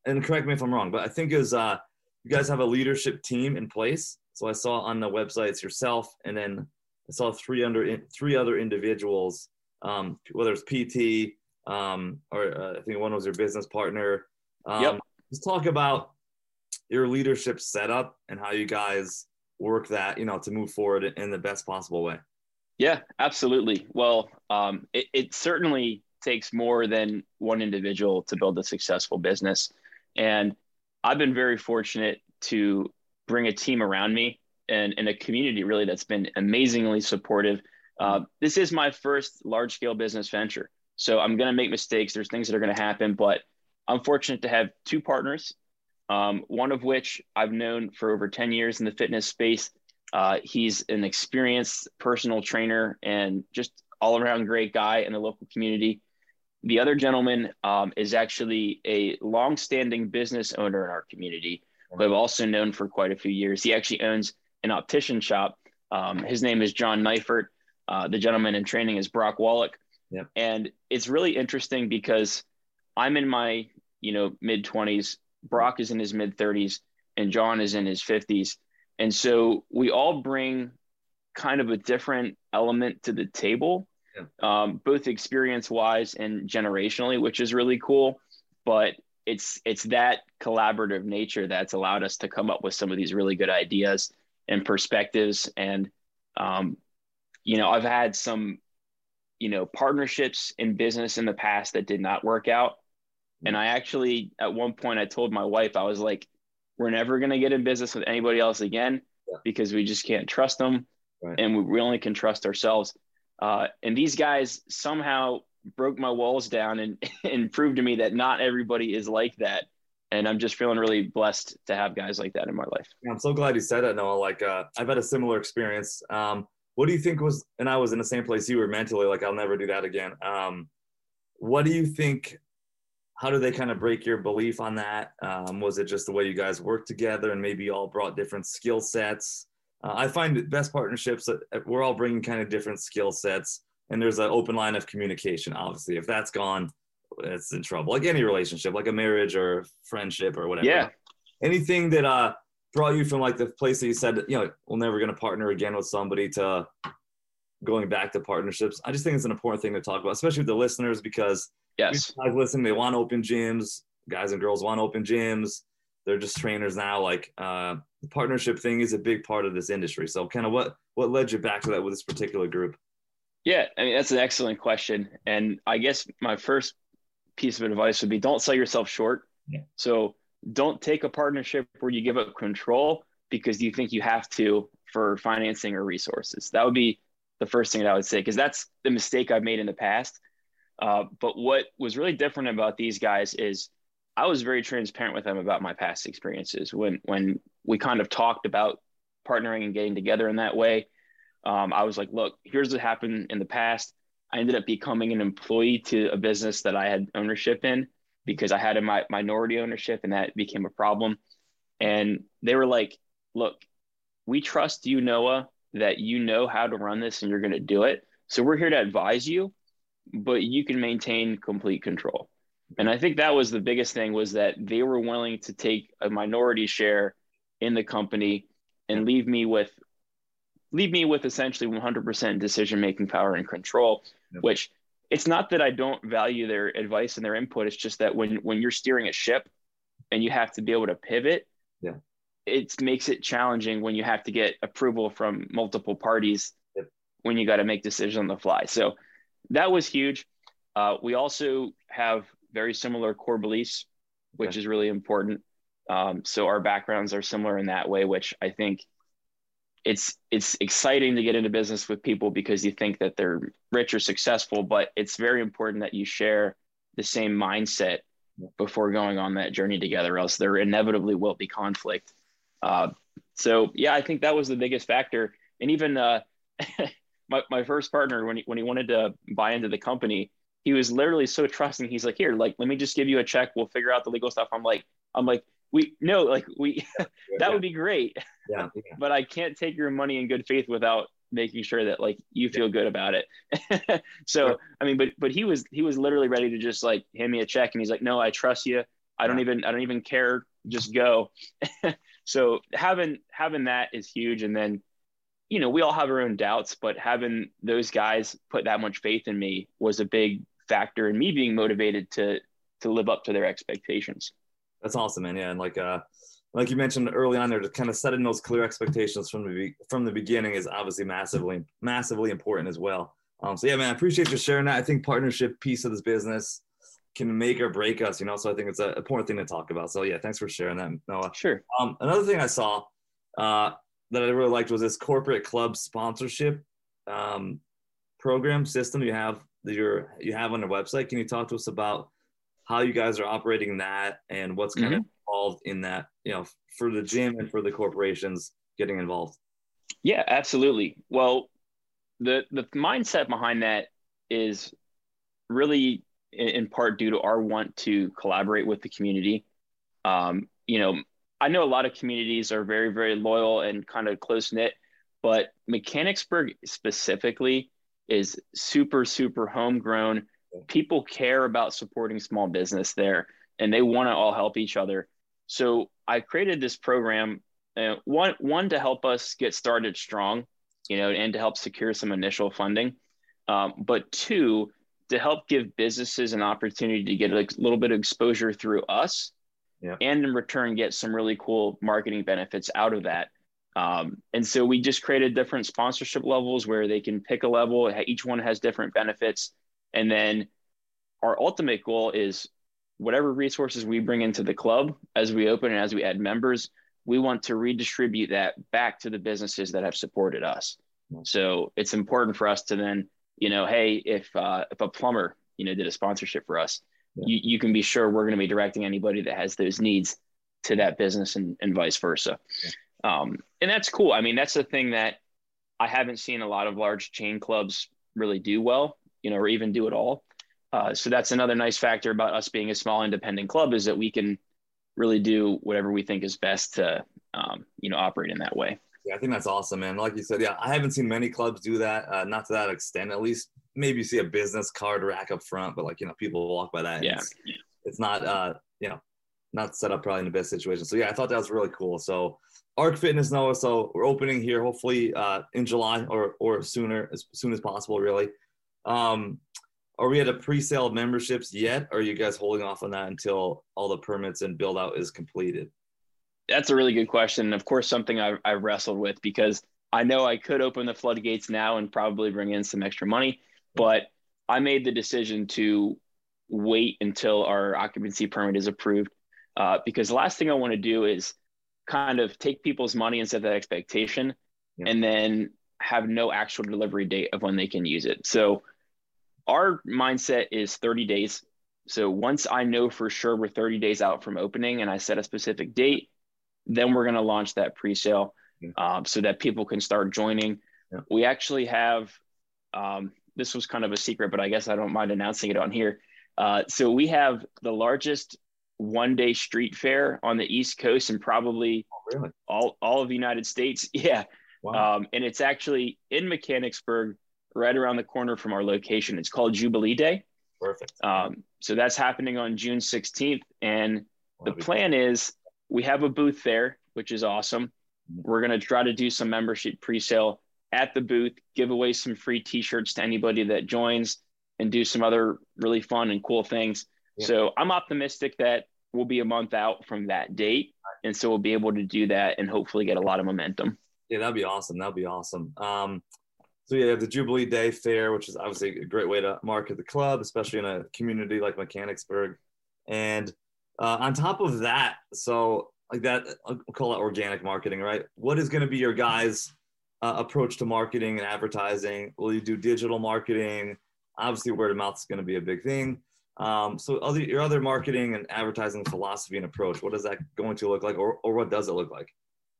and correct me if I'm wrong, but I think is uh, you guys have a leadership team in place. So I saw on the website it's yourself, and then I saw three under three other individuals, um, whether it's PT um, or uh, I think one was your business partner. Um, yep. Let's talk about your leadership setup and how you guys work that, you know, to move forward in the best possible way. Yeah, absolutely. Well, um, it, it certainly takes more than one individual to build a successful business. And I've been very fortunate to bring a team around me and, and a community really that's been amazingly supportive. Uh, this is my first large scale business venture. So I'm going to make mistakes. There's things that are going to happen, but I'm fortunate to have two partners, um, one of which I've known for over 10 years in the fitness space. Uh, he's an experienced personal trainer and just all around great guy in the local community. The other gentleman um, is actually a long-standing business owner in our community, who I've also known for quite a few years. He actually owns an optician shop. Um, his name is John Neifert. Uh, the gentleman in training is Brock Wallach. Yep. And it's really interesting because I'm in my, you know, mid 20s, Brock is in his mid 30s, and John is in his 50s. And so we all bring kind of a different element to the table, yeah. um, both experience wise and generationally, which is really cool. But it's it's that collaborative nature that's allowed us to come up with some of these really good ideas and perspectives. And um, you know, I've had some you know partnerships in business in the past that did not work out and i actually at one point i told my wife i was like we're never going to get in business with anybody else again yeah. because we just can't trust them right. and we, we only can trust ourselves. Uh, and these guys somehow broke my walls down and, and proved to me that not everybody is like that. And i'm just feeling really blessed to have guys like that in my life. I'm so glad you said that noah. Like uh, i've had a similar experience. Um, what do you think was and i was in the same place you were mentally like i'll never do that again. Um, what do you think how do they kind of break your belief on that? Um, was it just the way you guys worked together and maybe you all brought different skill sets? Uh, i find best partnerships that we're all bringing kind of different skill sets and there's an open line of communication obviously. If that's gone it's in trouble. Like any relationship like a marriage or friendship or whatever. Yeah. Anything that uh brought you from like the place that you said, you know, we're never going to partner again with somebody to going back to partnerships. I just think it's an important thing to talk about, especially with the listeners, because yes, guys listen, they want open gyms. Guys and girls want open gyms. They're just trainers now. Like uh, the partnership thing is a big part of this industry. So, kind of what what led you back to that with this particular group? Yeah, I mean that's an excellent question, and I guess my first piece of advice would be don't sell yourself short. Yeah. So don't take a partnership where you give up control because you think you have to for financing or resources. That would be the first thing that I would say because that's the mistake I've made in the past. Uh, but what was really different about these guys is I was very transparent with them about my past experiences when when we kind of talked about partnering and getting together in that way. Um, I was like, look, here's what happened in the past. I ended up becoming an employee to a business that I had ownership in because I had a mi- minority ownership and that became a problem. And they were like, look, we trust you, Noah, that you know how to run this and you're going to do it. So we're here to advise you, but you can maintain complete control. And I think that was the biggest thing was that they were willing to take a minority share in the company and leave me with leave me with essentially 100% decision making power and control, yep. which it's not that I don't value their advice and their input. It's just that when when you're steering a ship and you have to be able to pivot, yeah, it makes it challenging when you have to get approval from multiple parties yep. when you got to make decisions on the fly. So that was huge. Uh, we also have very similar core beliefs, which okay. is really important. Um, so our backgrounds are similar in that way, which I think it's it's exciting to get into business with people because you think that they're rich or successful, but it's very important that you share the same mindset before going on that journey together, else there inevitably will be conflict. Uh, so yeah, I think that was the biggest factor. And even uh, my my first partner when he when he wanted to buy into the company, he was literally so trusting. He's like, "Here, like, let me just give you a check. We'll figure out the legal stuff." I'm like, I'm like, we no, like we that yeah. would be great. Yeah, yeah. but I can't take your money in good faith without making sure that like you feel good about it. so I mean, but but he was he was literally ready to just like hand me a check, and he's like, "No, I trust you. I don't even I don't even care. Just go." so having having that is huge, and then you know we all have our own doubts, but having those guys put that much faith in me was a big factor in me being motivated to to live up to their expectations. That's awesome, man. Yeah, and like uh like you mentioned early on there, to kind of setting those clear expectations from the from the beginning is obviously massively massively important as well. Um, so yeah, man, I appreciate you sharing that. I think partnership piece of this business can make or break us, you know. So I think it's an important thing to talk about. So yeah, thanks for sharing that, Noah. Sure. Um, another thing I saw uh, that I really liked was this corporate club sponsorship um, program system you have that you're you have on your website. Can you talk to us about how you guys are operating that and what's kind mm-hmm. of involved in that, you know, for the gym and for the corporations getting involved? Yeah, absolutely. Well, the the mindset behind that is really in, in part due to our want to collaborate with the community. Um, you know, I know a lot of communities are very, very loyal and kind of close knit, but Mechanicsburg specifically is super, super homegrown. People care about supporting small business there and they want to all help each other. So I created this program, uh, one one to help us get started strong, you know, and to help secure some initial funding, um, but two to help give businesses an opportunity to get a little bit of exposure through us, yeah. and in return get some really cool marketing benefits out of that. Um, and so we just created different sponsorship levels where they can pick a level. Each one has different benefits, and then our ultimate goal is whatever resources we bring into the club as we open and as we add members, we want to redistribute that back to the businesses that have supported us. So it's important for us to then, you know, hey, if uh, if a plumber, you know, did a sponsorship for us, yeah. you, you can be sure we're going to be directing anybody that has those needs to that business and, and vice versa. Yeah. Um, and that's cool. I mean, that's the thing that I haven't seen a lot of large chain clubs really do well, you know, or even do it all. Uh, so that's another nice factor about us being a small independent club is that we can really do whatever we think is best to, um, you know, operate in that way. Yeah, I think that's awesome, man. Like you said, yeah, I haven't seen many clubs do that, uh, not to that extent, at least. Maybe you see a business card rack up front, but like you know, people walk by that. Yeah, it's, it's, not, uh, you know, not set up probably in the best situation. So yeah, I thought that was really cool. So Arc Fitness Noah, so we're opening here hopefully uh, in July or or sooner, as soon as possible, really. Um, are we at a pre-sale memberships yet? Or are you guys holding off on that until all the permits and build out is completed? That's a really good question. Of course, something I, I wrestled with because I know I could open the floodgates now and probably bring in some extra money, but I made the decision to wait until our occupancy permit is approved uh, because the last thing I want to do is kind of take people's money and set that expectation yeah. and then have no actual delivery date of when they can use it. So our mindset is 30 days. So once I know for sure we're 30 days out from opening and I set a specific date, then we're going to launch that pre-sale um, so that people can start joining. Yeah. We actually have, um, this was kind of a secret, but I guess I don't mind announcing it on here. Uh, so we have the largest one day street fair on the East Coast and probably oh, really? all, all of the United States. Yeah. Wow. Um, and it's actually in Mechanicsburg right around the corner from our location. It's called Jubilee Day. Perfect. Um, so that's happening on June 16th. And the plan is we have a booth there, which is awesome. Mm-hmm. We're going to try to do some membership pre sale at the booth, give away some free t shirts to anybody that joins, and do some other really fun and cool things. Yeah. So I'm optimistic that we'll be a month out from that date. And so we'll be able to do that and hopefully get a lot of momentum. Yeah, that'd be awesome. That'd be awesome. Um, so yeah, have the Jubilee Day Fair, which is obviously a great way to market the club, especially in a community like Mechanicsburg. And uh, on top of that, so like that, I'll call it organic marketing, right? What is going to be your guys' uh, approach to marketing and advertising? Will you do digital marketing? Obviously, word of mouth is going to be a big thing. Um, so, other, your other marketing and advertising philosophy and approach, what is that going to look like, or, or what does it look like?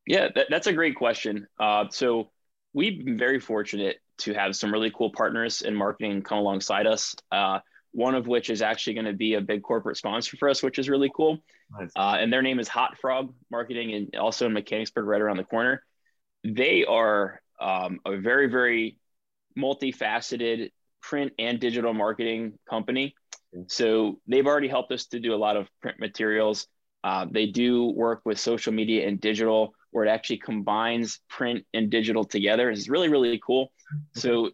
Yeah, that, that's a great question. Uh, so, we've been very fortunate to have some really cool partners in marketing come alongside us. Uh, one of which is actually going to be a big corporate sponsor for us, which is really cool. Nice. Uh, and their name is Hot Frog Marketing, and also in Mechanicsburg, right around the corner. They are um, a very, very multifaceted print and digital marketing company. So they've already helped us to do a lot of print materials. Uh, they do work with social media and digital, where it actually combines print and digital together. It's really, really cool. So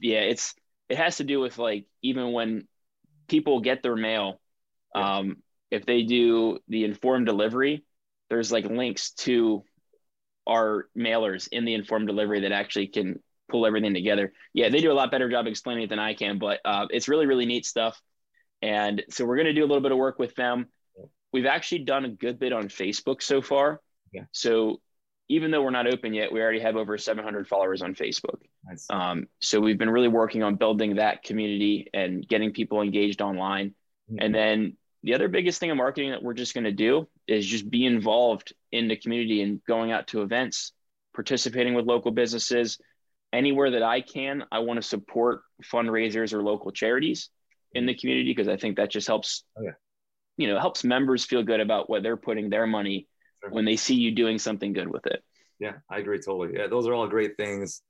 yeah, it's it has to do with like even when people get their mail, um, if they do the informed delivery, there's like links to our mailers in the informed delivery that actually can pull everything together. Yeah, they do a lot better job explaining it than I can, but uh, it's really, really neat stuff. And so we're going to do a little bit of work with them. We've actually done a good bit on Facebook so far. Yeah. So even though we're not open yet, we already have over 700 followers on Facebook. Nice. Um, so we've been really working on building that community and getting people engaged online. Mm-hmm. And then the other biggest thing in marketing that we're just going to do is just be involved in the community and going out to events, participating with local businesses. Anywhere that I can, I want to support fundraisers or local charities in the community because I think that just helps, oh, you know, helps members feel good about what they're putting their money sure. when they see you doing something good with it. Yeah, I agree totally. Yeah, those are all great things.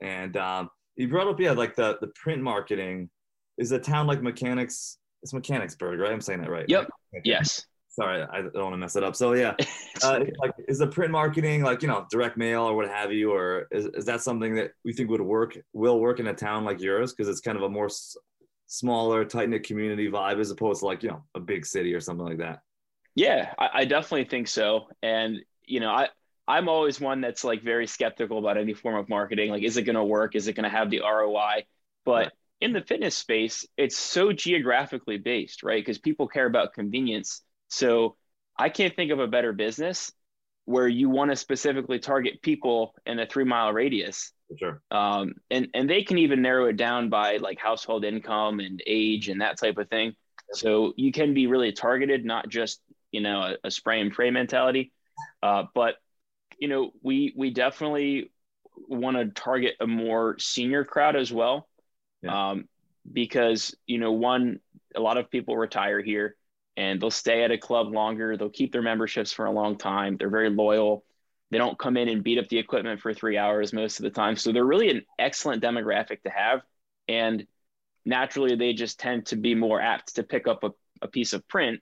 And um, you brought up, yeah, like the the print marketing. Is a town like Mechanics? It's Mechanicsburg, right? I'm saying that right. Yep. Okay. Yes. Sorry, I don't want to mess it up. So yeah, uh, like is the print marketing like you know direct mail or what have you, or is, is that something that we think would work, will work in a town like yours because it's kind of a more smaller, tight knit community vibe as opposed to like, you know, a big city or something like that. Yeah, I, I definitely think so. And, you know, I, I'm always one that's like very skeptical about any form of marketing. Like, is it going to work? Is it going to have the ROI? But in the fitness space, it's so geographically based, right? Because people care about convenience. So I can't think of a better business where you want to specifically target people in a three mile radius sure. Um, and and they can even narrow it down by like household income and age and that type of thing. So you can be really targeted, not just you know a, a spray and pray mentality. Uh, but you know we we definitely want to target a more senior crowd as well, yeah. um, because you know one a lot of people retire here and they'll stay at a club longer. They'll keep their memberships for a long time. They're very loyal. They don't come in and beat up the equipment for three hours most of the time. So they're really an excellent demographic to have. And naturally, they just tend to be more apt to pick up a, a piece of print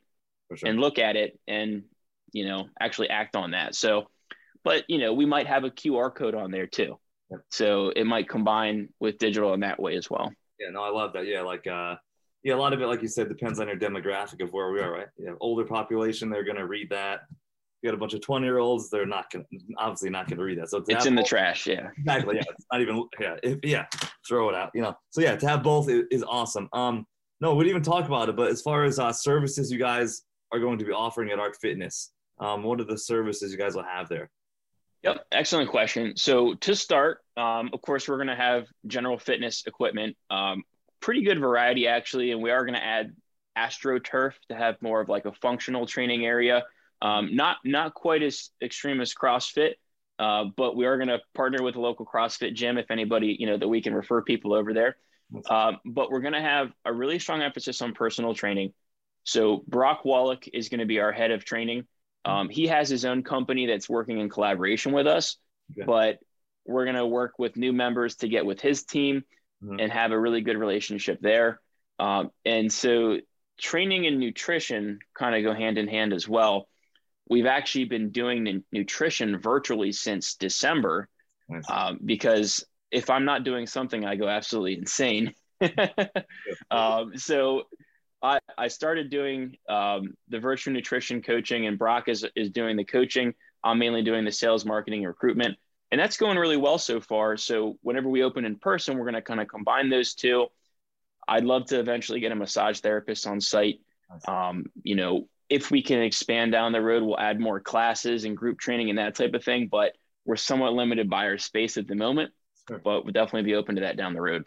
sure. and look at it and, you know, actually act on that. So, but, you know, we might have a QR code on there too. So it might combine with digital in that way as well. Yeah, no, I love that. Yeah, like, uh, yeah, a lot of it, like you said, depends on your demographic of where we are, right? You have older population, they're going to read that you got a bunch of 20 year olds they're not gonna obviously not gonna read that so it's in the trash yeah exactly yeah it's not even yeah if, yeah throw it out you know so yeah to have both is, is awesome um no we didn't even talk about it but as far as uh, services you guys are going to be offering at arc fitness um what are the services you guys will have there Yep, excellent question. So to start, um, of course, we're going to have general fitness equipment, um, pretty good variety actually, and we are going to add AstroTurf to have more of like a functional training area. Um, not not quite as extreme as CrossFit, uh, but we are going to partner with a local CrossFit gym if anybody you know that we can refer people over there. Um, but we're going to have a really strong emphasis on personal training. So Brock Wallach is going to be our head of training. Um, he has his own company that's working in collaboration with us, okay. but we're going to work with new members to get with his team mm-hmm. and have a really good relationship there. Um, and so training and nutrition kind of go hand in hand as well we've actually been doing nutrition virtually since December nice. um, because if I'm not doing something, I go absolutely insane. um, so I, I started doing um, the virtual nutrition coaching, and Brock is, is doing the coaching. I'm mainly doing the sales, marketing, and recruitment. And that's going really well so far. So, whenever we open in person, we're going to kind of combine those two. I'd love to eventually get a massage therapist on site. Um, you know, if we can expand down the road, we'll add more classes and group training and that type of thing. But we're somewhat limited by our space at the moment. Sure. But we'll definitely be open to that down the road.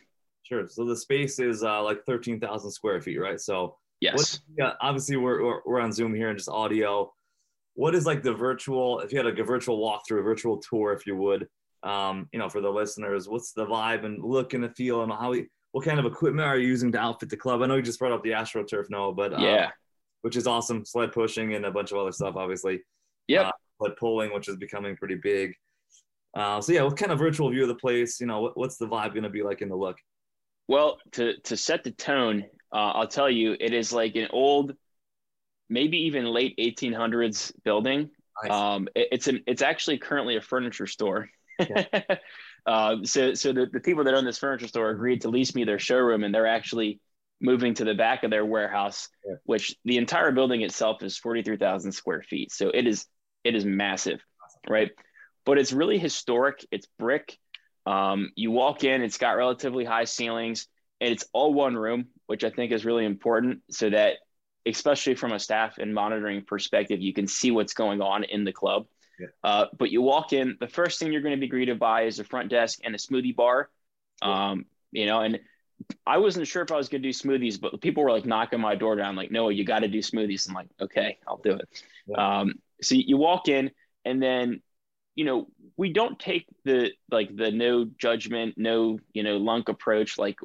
Sure. So the space is uh, like 13,000 square feet, right? So yes, yeah, obviously we're, we're, we're on Zoom here and just audio. What is like the virtual, if you had like a virtual walkthrough, a virtual tour, if you would, um, you know, for the listeners, what's the vibe and look and the feel and how we, what kind of equipment are you using to outfit the club? I know you just brought up the AstroTurf, no, but uh, yeah, which is awesome. Sled pushing and a bunch of other stuff, obviously. Yeah. Uh, sled pulling, which is becoming pretty big. Uh, so yeah, what kind of virtual view of the place? You know, what, what's the vibe going to be like in the look? Well, to to set the tone, uh, I'll tell you, it is like an old, maybe even late 1800s building. Nice. Um, it, it's an it's actually currently a furniture store. Yeah. uh, so so the, the people that own this furniture store agreed to lease me their showroom, and they're actually moving to the back of their warehouse, yeah. which the entire building itself is 43,000 square feet. So it is it is massive, right? But it's really historic. It's brick. Um, you walk in, it's got relatively high ceilings, and it's all one room, which I think is really important so that, especially from a staff and monitoring perspective, you can see what's going on in the club. Yeah. Uh, but you walk in, the first thing you're going to be greeted by is a front desk and a smoothie bar. Um, you know, and I wasn't sure if I was going to do smoothies, but people were like knocking my door down, like, no, you got to do smoothies. I'm like, okay, I'll do it. Yeah. Um, so you walk in, and then you know, we don't take the like the no judgment, no, you know, lunk approach. Like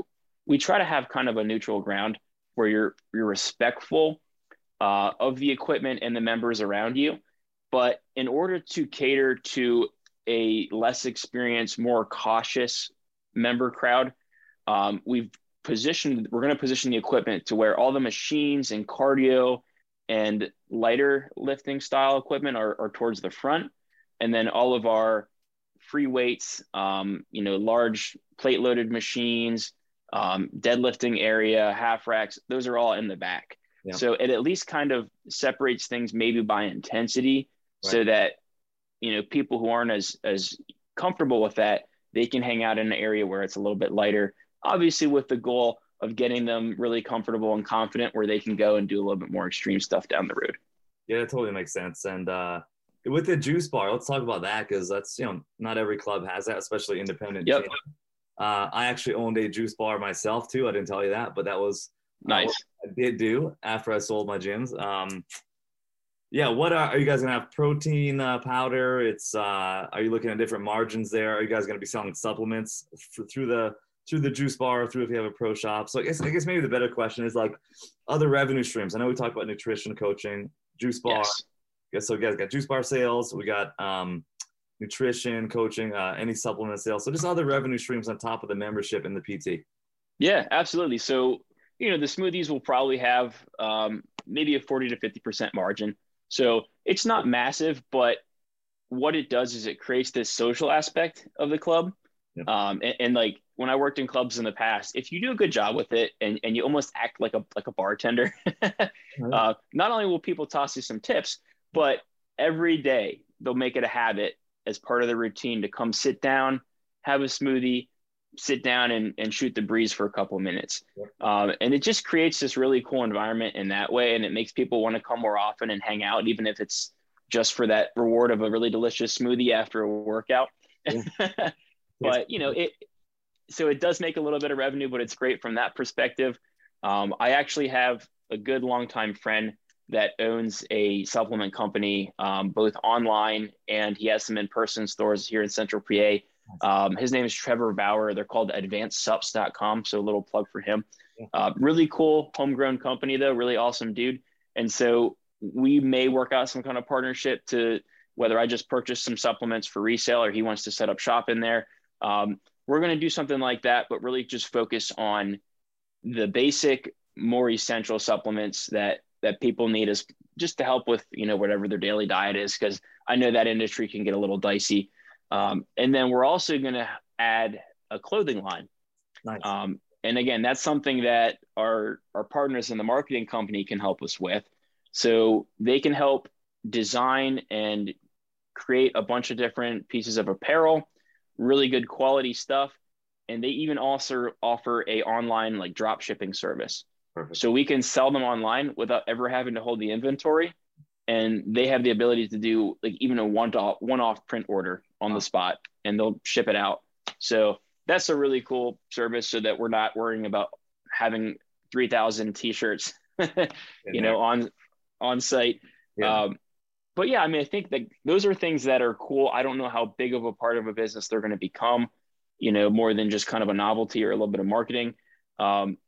we try to have kind of a neutral ground where you're you're respectful uh, of the equipment and the members around you. But in order to cater to a less experienced, more cautious member crowd, um, we've positioned we're going to position the equipment to where all the machines and cardio and lighter lifting style equipment are, are towards the front and then all of our free weights, um, you know, large plate loaded machines, um, deadlifting area, half racks, those are all in the back. Yeah. So it at least kind of separates things maybe by intensity right. so that, you know, people who aren't as, as comfortable with that, they can hang out in an area where it's a little bit lighter, obviously with the goal of getting them really comfortable and confident where they can go and do a little bit more extreme stuff down the road. Yeah, it totally makes sense. And, uh, with the juice bar, let's talk about that because that's you know not every club has that, especially independent. Yep. Uh, I actually owned a juice bar myself too. I didn't tell you that, but that was nice. I did do after I sold my gyms. Um, yeah, what are, are you guys gonna have? Protein uh, powder. It's uh, are you looking at different margins there? Are you guys gonna be selling supplements for, through the through the juice bar, through if you have a pro shop? So I guess I guess maybe the better question is like other revenue streams. I know we talked about nutrition coaching, juice bar. Yes so guys got juice bar sales. We got um, nutrition, coaching, uh, any supplement sales. So just other revenue streams on top of the membership and the PT. Yeah, absolutely. So you know the smoothies will probably have um, maybe a 40 to 50 percent margin. So it's not massive, but what it does is it creates this social aspect of the club. Yeah. Um, and, and, like when I worked in clubs in the past, if you do a good job with it and, and you almost act like a like a bartender, uh, not only will people toss you some tips, but every day they'll make it a habit as part of the routine to come sit down, have a smoothie, sit down and, and shoot the breeze for a couple of minutes. Um, and it just creates this really cool environment in that way. And it makes people want to come more often and hang out, even if it's just for that reward of a really delicious smoothie after a workout. but, you know, it, so it does make a little bit of revenue, but it's great from that perspective. Um, I actually have a good longtime friend that owns a supplement company, um, both online and he has some in-person stores here in Central PA. Um, his name is Trevor Bauer. They're called AdvancedSups.com. So a little plug for him. Uh, really cool homegrown company though. Really awesome dude. And so we may work out some kind of partnership to whether I just purchase some supplements for resale or he wants to set up shop in there. Um, we're going to do something like that, but really just focus on the basic, more essential supplements that that people need is just to help with you know whatever their daily diet is because i know that industry can get a little dicey um, and then we're also going to add a clothing line nice. um, and again, that's something that our our partners in the marketing company can help us with. So they can help design and create a bunch of different pieces of apparel, really good quality stuff, and they even also offer a online like drop shipping service. Perfect. So we can sell them online without ever having to hold the inventory, and they have the ability to do like even a one off one off print order on the spot, and they'll ship it out. So that's a really cool service, so that we're not worrying about having three thousand t-shirts, you know, on on site. Yeah. Um, but yeah, I mean, I think that those are things that are cool. I don't know how big of a part of a business they're going to become, you know, more than just kind of a novelty or a little bit of marketing. Um,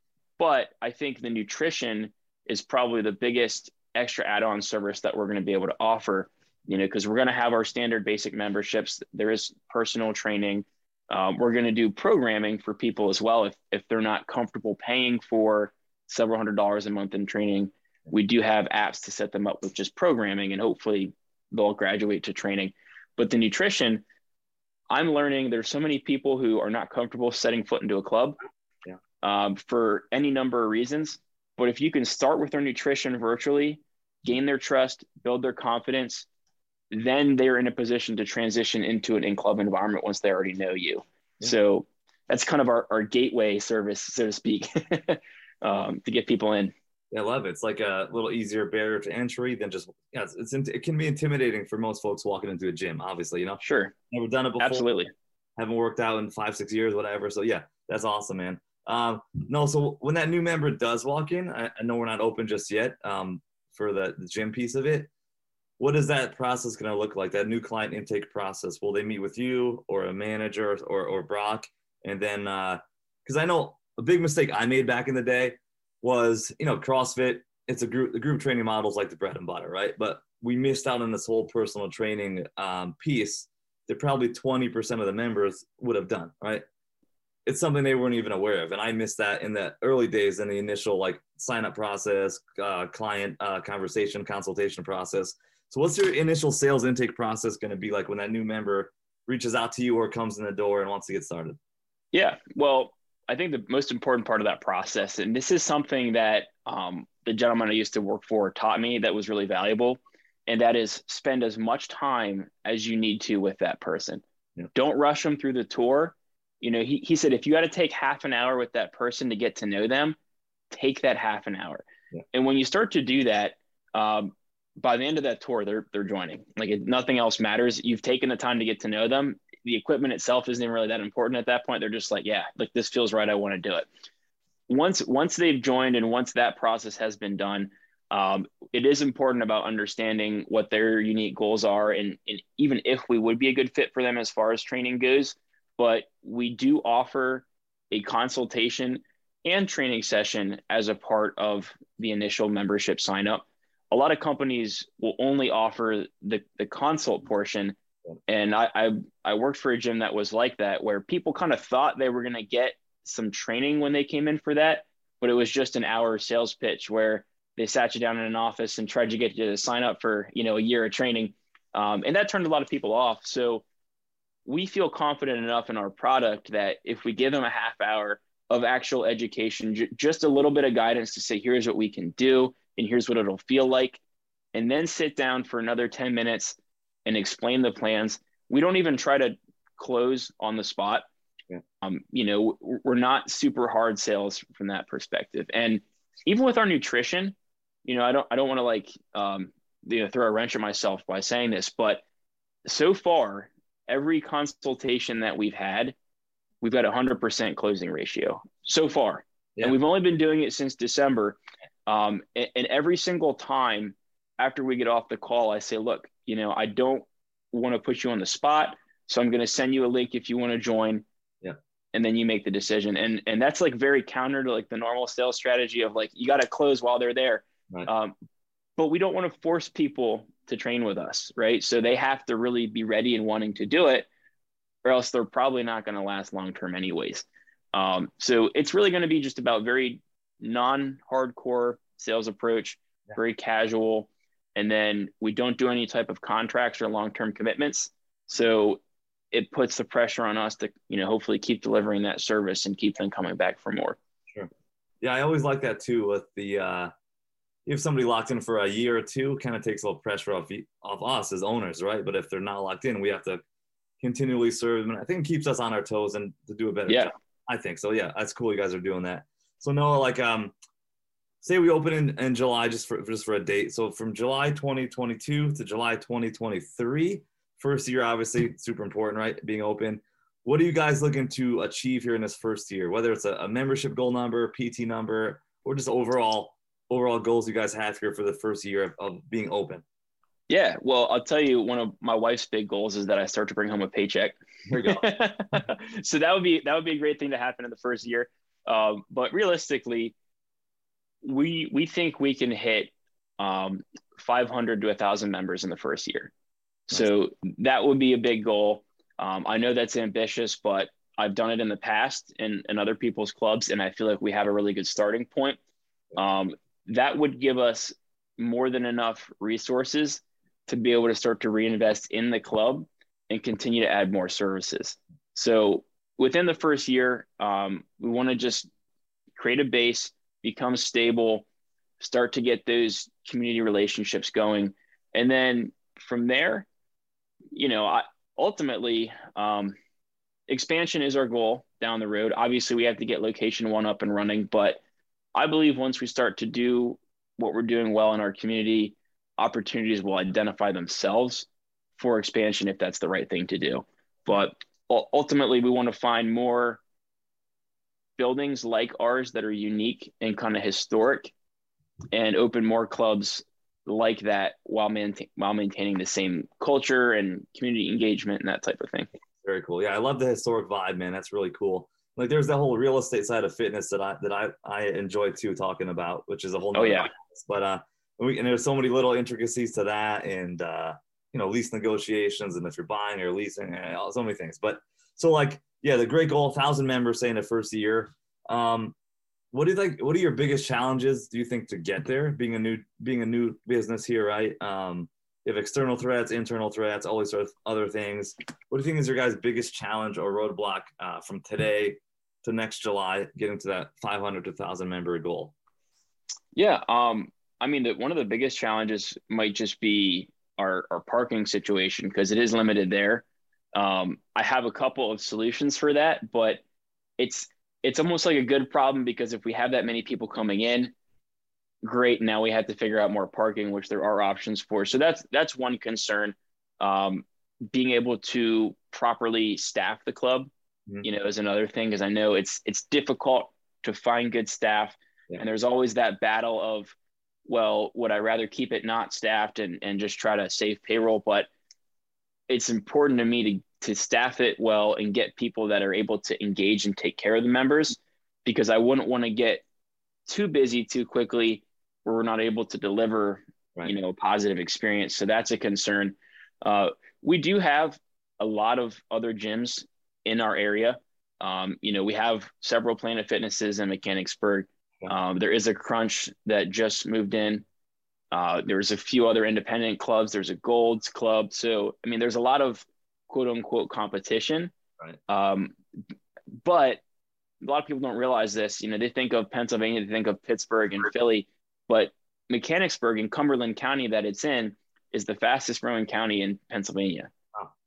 but I think the nutrition is probably the biggest extra add-on service that we're going to be able to offer. You know, because we're going to have our standard basic memberships. There is personal training. Um, we're going to do programming for people as well if if they're not comfortable paying for several hundred dollars a month in training we do have apps to set them up with just programming and hopefully they'll graduate to training but the nutrition i'm learning there's so many people who are not comfortable setting foot into a club. Um, for any number of reasons but if you can start with their nutrition virtually gain their trust build their confidence then they're in a position to transition into an in-club environment once they already know you yeah. so that's kind of our, our gateway service so to speak um, to get people in I love it. It's like a little easier barrier to entry than just yeah. It's, it's it can be intimidating for most folks walking into a gym. Obviously, you know. Sure. Never done it before. Absolutely. Haven't worked out in five six years, whatever. So yeah, that's awesome, man. Um, no, so when that new member does walk in, I, I know we're not open just yet um, for the, the gym piece of it. What is that process going to look like? That new client intake process? Will they meet with you or a manager or or Brock? And then because uh, I know a big mistake I made back in the day was you know CrossFit. It's a group. The group training model is like the bread and butter, right? But we missed out on this whole personal training um, piece that probably 20% of the members would have done, right? It's something they weren't even aware of. And I missed that in the early days in the initial like sign up process, uh, client uh, conversation, consultation process. So, what's your initial sales intake process going to be like when that new member reaches out to you or comes in the door and wants to get started? Yeah. Well, I think the most important part of that process, and this is something that um, the gentleman I used to work for taught me that was really valuable, and that is spend as much time as you need to with that person. Yeah. Don't rush them through the tour. You know, he, he said, if you got to take half an hour with that person to get to know them, take that half an hour. Yeah. And when you start to do that, um, by the end of that tour, they're they're joining. Like nothing else matters. You've taken the time to get to know them, the equipment itself isn't really that important at that point. They're just like, yeah, like this feels right. I want to do it. Once once they've joined and once that process has been done, um, it is important about understanding what their unique goals are, and, and even if we would be a good fit for them as far as training goes. But we do offer a consultation and training session as a part of the initial membership sign up. A lot of companies will only offer the, the consult portion and I, I, I worked for a gym that was like that, where people kind of thought they were going to get some training when they came in for that, but it was just an hour sales pitch where they sat you down in an office and tried to get you to sign up for you know a year of training, um, and that turned a lot of people off. So we feel confident enough in our product that if we give them a half hour of actual education, j- just a little bit of guidance to say here's what we can do and here's what it'll feel like, and then sit down for another ten minutes and explain the plans. We don't even try to close on the spot. Yeah. Um, you know, we're not super hard sales from that perspective. And even with our nutrition, you know, I don't I don't want to like um, you know throw a wrench at myself by saying this, but so far, every consultation that we've had, we've got a hundred percent closing ratio so far. Yeah. And we've only been doing it since December. Um, and, and every single time after we get off the call, I say, look, you know, I don't want to put you on the spot. So I'm going to send you a link if you want to join. Yeah. And then you make the decision. And and that's like very counter to like the normal sales strategy of like you got to close while they're there. Right. Um, but we don't want to force people to train with us, right? So they have to really be ready and wanting to do it, or else they're probably not going to last long term anyways. Um, so it's really going to be just about very non-hardcore sales approach, yeah. very casual and then we don't do any type of contracts or long-term commitments so it puts the pressure on us to you know hopefully keep delivering that service and keep them coming back for more Yeah, I always like that too. With the uh, if somebody locked in for a year or two, kind of takes a little pressure off off us as owners, right? But if they're not locked in, we have to continually serve them. And I think it keeps us on our toes and to do a better yeah. job. I think so. Yeah, that's cool. You guys are doing that. So Noah, like um, say we open in, in July just for just for a date. So from July 2022 to July 2023, first year obviously super important, right? Being open. What are you guys looking to achieve here in this first year? Whether it's a, a membership goal number, PT number, or just overall overall goals you guys have here for the first year of, of being open? Yeah, well, I'll tell you, one of my wife's big goals is that I start to bring home a paycheck. Here we go. so that would be that would be a great thing to happen in the first year. Um, but realistically, we we think we can hit um, 500 to 1,000 members in the first year. So that would be a big goal. Um, I know that's ambitious, but I've done it in the past in, in other people's clubs, and I feel like we have a really good starting point. Um, that would give us more than enough resources to be able to start to reinvest in the club and continue to add more services. So within the first year, um, we want to just create a base, become stable, start to get those community relationships going, and then from there, you know, I, ultimately, um, expansion is our goal down the road. Obviously, we have to get location one up and running, but I believe once we start to do what we're doing well in our community, opportunities will identify themselves for expansion if that's the right thing to do. But ultimately, we want to find more buildings like ours that are unique and kind of historic and open more clubs like that while, maintain, while maintaining the same culture and community engagement and that type of thing. Very cool. Yeah, I love the historic vibe, man. That's really cool like there's the whole real estate side of fitness that I that I I enjoy too talking about, which is a whole. Oh yeah. But uh, and, we, and there's so many little intricacies to that, and uh, you know, lease negotiations, and if you're buying or leasing, and so many things. But so like, yeah, the great goal, thousand members, say in the first year. Um, what do you think? What are your biggest challenges? Do you think to get there? Being a new being a new business here, right? Um, you have external threats, internal threats, all these sort of other things. What do you think is your guys' biggest challenge or roadblock uh, from today to next July, getting to that 500 to 1,000 member goal? Yeah, um, I mean, the, one of the biggest challenges might just be our, our parking situation because it is limited there. Um, I have a couple of solutions for that, but it's it's almost like a good problem because if we have that many people coming in, great. Now we have to figure out more parking, which there are options for. So that's that's one concern. Um, being able to properly staff the club. You know, is another thing because I know it's it's difficult to find good staff, yeah. and there's always that battle of, well, would I rather keep it not staffed and and just try to save payroll? But it's important to me to to staff it well and get people that are able to engage and take care of the members because I wouldn't want to get too busy too quickly where we're not able to deliver right. you know a positive experience so that's a concern uh, we do have a lot of other gyms in our area. Um, you know, we have several Planet Fitnesses in Mechanicsburg. Um, there is a Crunch that just moved in. Uh, there's a few other independent clubs. There's a Golds Club. So, I mean, there's a lot of quote unquote competition. Right. Um, but a lot of people don't realize this. You know, they think of Pennsylvania, they think of Pittsburgh and Philly, but Mechanicsburg in Cumberland County that it's in is the fastest growing county in Pennsylvania.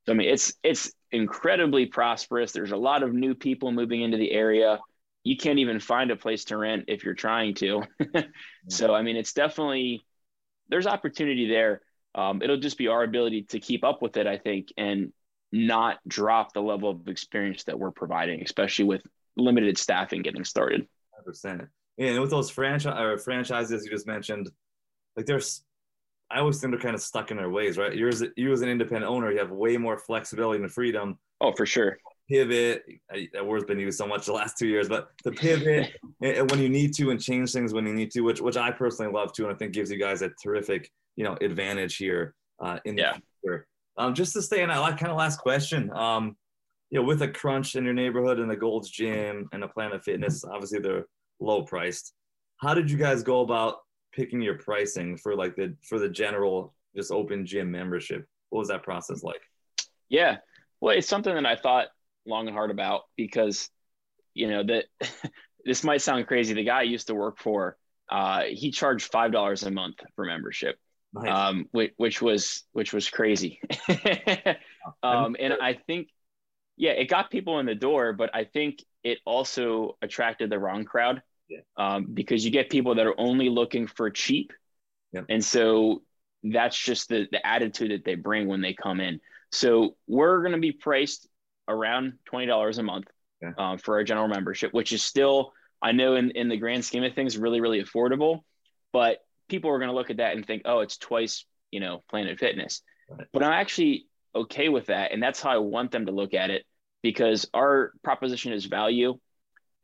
So I mean, it's it's incredibly prosperous. There's a lot of new people moving into the area. You can't even find a place to rent if you're trying to. so, I mean, it's definitely, there's opportunity there. Um, it'll just be our ability to keep up with it, I think, and not drop the level of experience that we're providing, especially with limited staffing getting started. 100%. Yeah, and with those franchise or franchises you just mentioned, like there's I always think they're kind of stuck in their ways, right? You're as, you as an independent owner, you have way more flexibility and freedom. Oh, for sure. Pivot. That word's been used so much the last two years, but to pivot when you need to and change things when you need to, which which I personally love too, and I think gives you guys a terrific you know advantage here uh, in yeah. the future. Um, just to stay in that kind of last question, um, you know, with a crunch in your neighborhood and the Gold's Gym and a Planet Fitness, obviously they're low priced. How did you guys go about picking your pricing for like the for the general just open gym membership? What was that process like? Yeah, well, it's something that I thought long and hard about because you know that this might sound crazy. The guy I used to work for, uh, he charged five dollars a month for membership, nice. um, which, which, was which was crazy. um, and I think, yeah, it got people in the door, but I think it also attracted the wrong crowd yeah. um, because you get people that are only looking for cheap, yep. and so that's just the the attitude that they bring when they come in. So we're going to be priced around twenty dollars a month yeah. um, for our general membership, which is still I know in in the grand scheme of things really really affordable, but people are going to look at that and think, oh, it's twice you know Planet Fitness, right. but I'm actually okay with that, and that's how I want them to look at it because our proposition is value.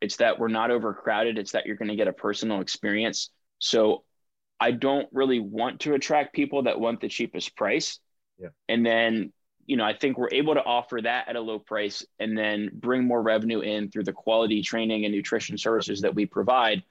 It's that we're not overcrowded. It's that you're going to get a personal experience. So I don't really want to attract people that want the cheapest price. Yeah. And then you know, I think we're able to offer that at a low price and then bring more revenue in through the quality training and nutrition services that we provide,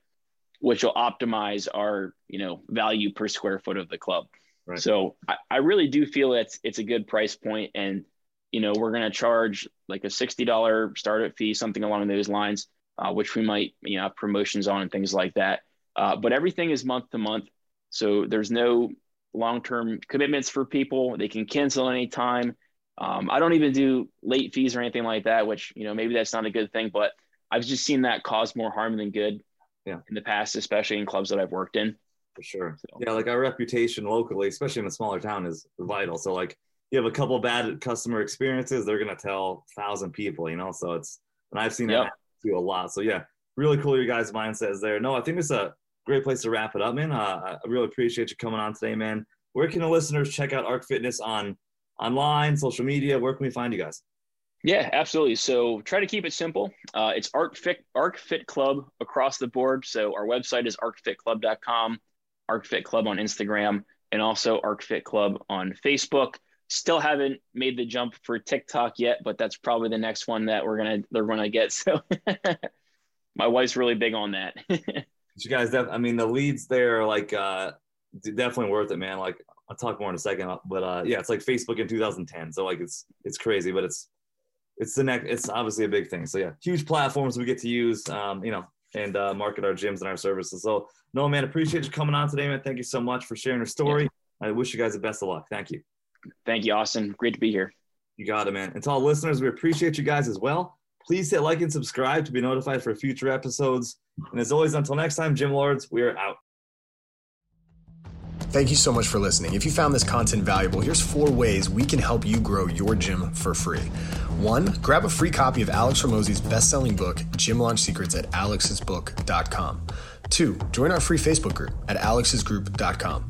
which will optimize our, you know, value per square foot of the club. Right. So I, I really do feel it's it's a good price point and you know we're going to charge like a $60 startup fee something along those lines uh, which we might you know have promotions on and things like that uh, but everything is month to month so there's no long-term commitments for people they can cancel anytime um, I don't even do late fees or anything like that, which you know maybe that's not a good thing, but I've just seen that cause more harm than good. Yeah. In the past, especially in clubs that I've worked in. For sure. So. Yeah, like our reputation locally, especially in a smaller town, is vital. So like you have a couple bad customer experiences, they're gonna tell a thousand people, you know. So it's and I've seen yep. that a lot. So yeah, really cool your guys' mindset is there. No, I think it's a great place to wrap it up, man. Uh, I really appreciate you coming on today, man. Where can the listeners check out Arc Fitness on online, social media? Where can we find you guys? Yeah, absolutely. So try to keep it simple. Uh, it's Arc Fit, Arc Fit Club across the board. So our website is arcfitclub.com, Arc Fit Club on Instagram, and also Arc Fit Club on Facebook. Still haven't made the jump for TikTok yet, but that's probably the next one that we're gonna they're gonna get. So my wife's really big on that. you guys, def- I mean, the leads there are like uh, definitely worth it, man. Like I'll talk more in a second, but uh, yeah, it's like Facebook in 2010. So like it's it's crazy, but it's it's the next. It's obviously a big thing. So yeah, huge platforms we get to use, um, you know, and uh, market our gyms and our services. So no, man, appreciate you coming on today, man. Thank you so much for sharing your story. Yeah. I wish you guys the best of luck. Thank you. Thank you, Austin. Great to be here. You got it, man. And to all listeners, we appreciate you guys as well. Please hit like and subscribe to be notified for future episodes. And as always, until next time, Gym Lords, we are out. Thank you so much for listening. If you found this content valuable, here's four ways we can help you grow your gym for free. One, grab a free copy of Alex Hormozi's best-selling book, Gym Launch Secrets at alexsbook.com. Two, join our free Facebook group at alexsgroup.com.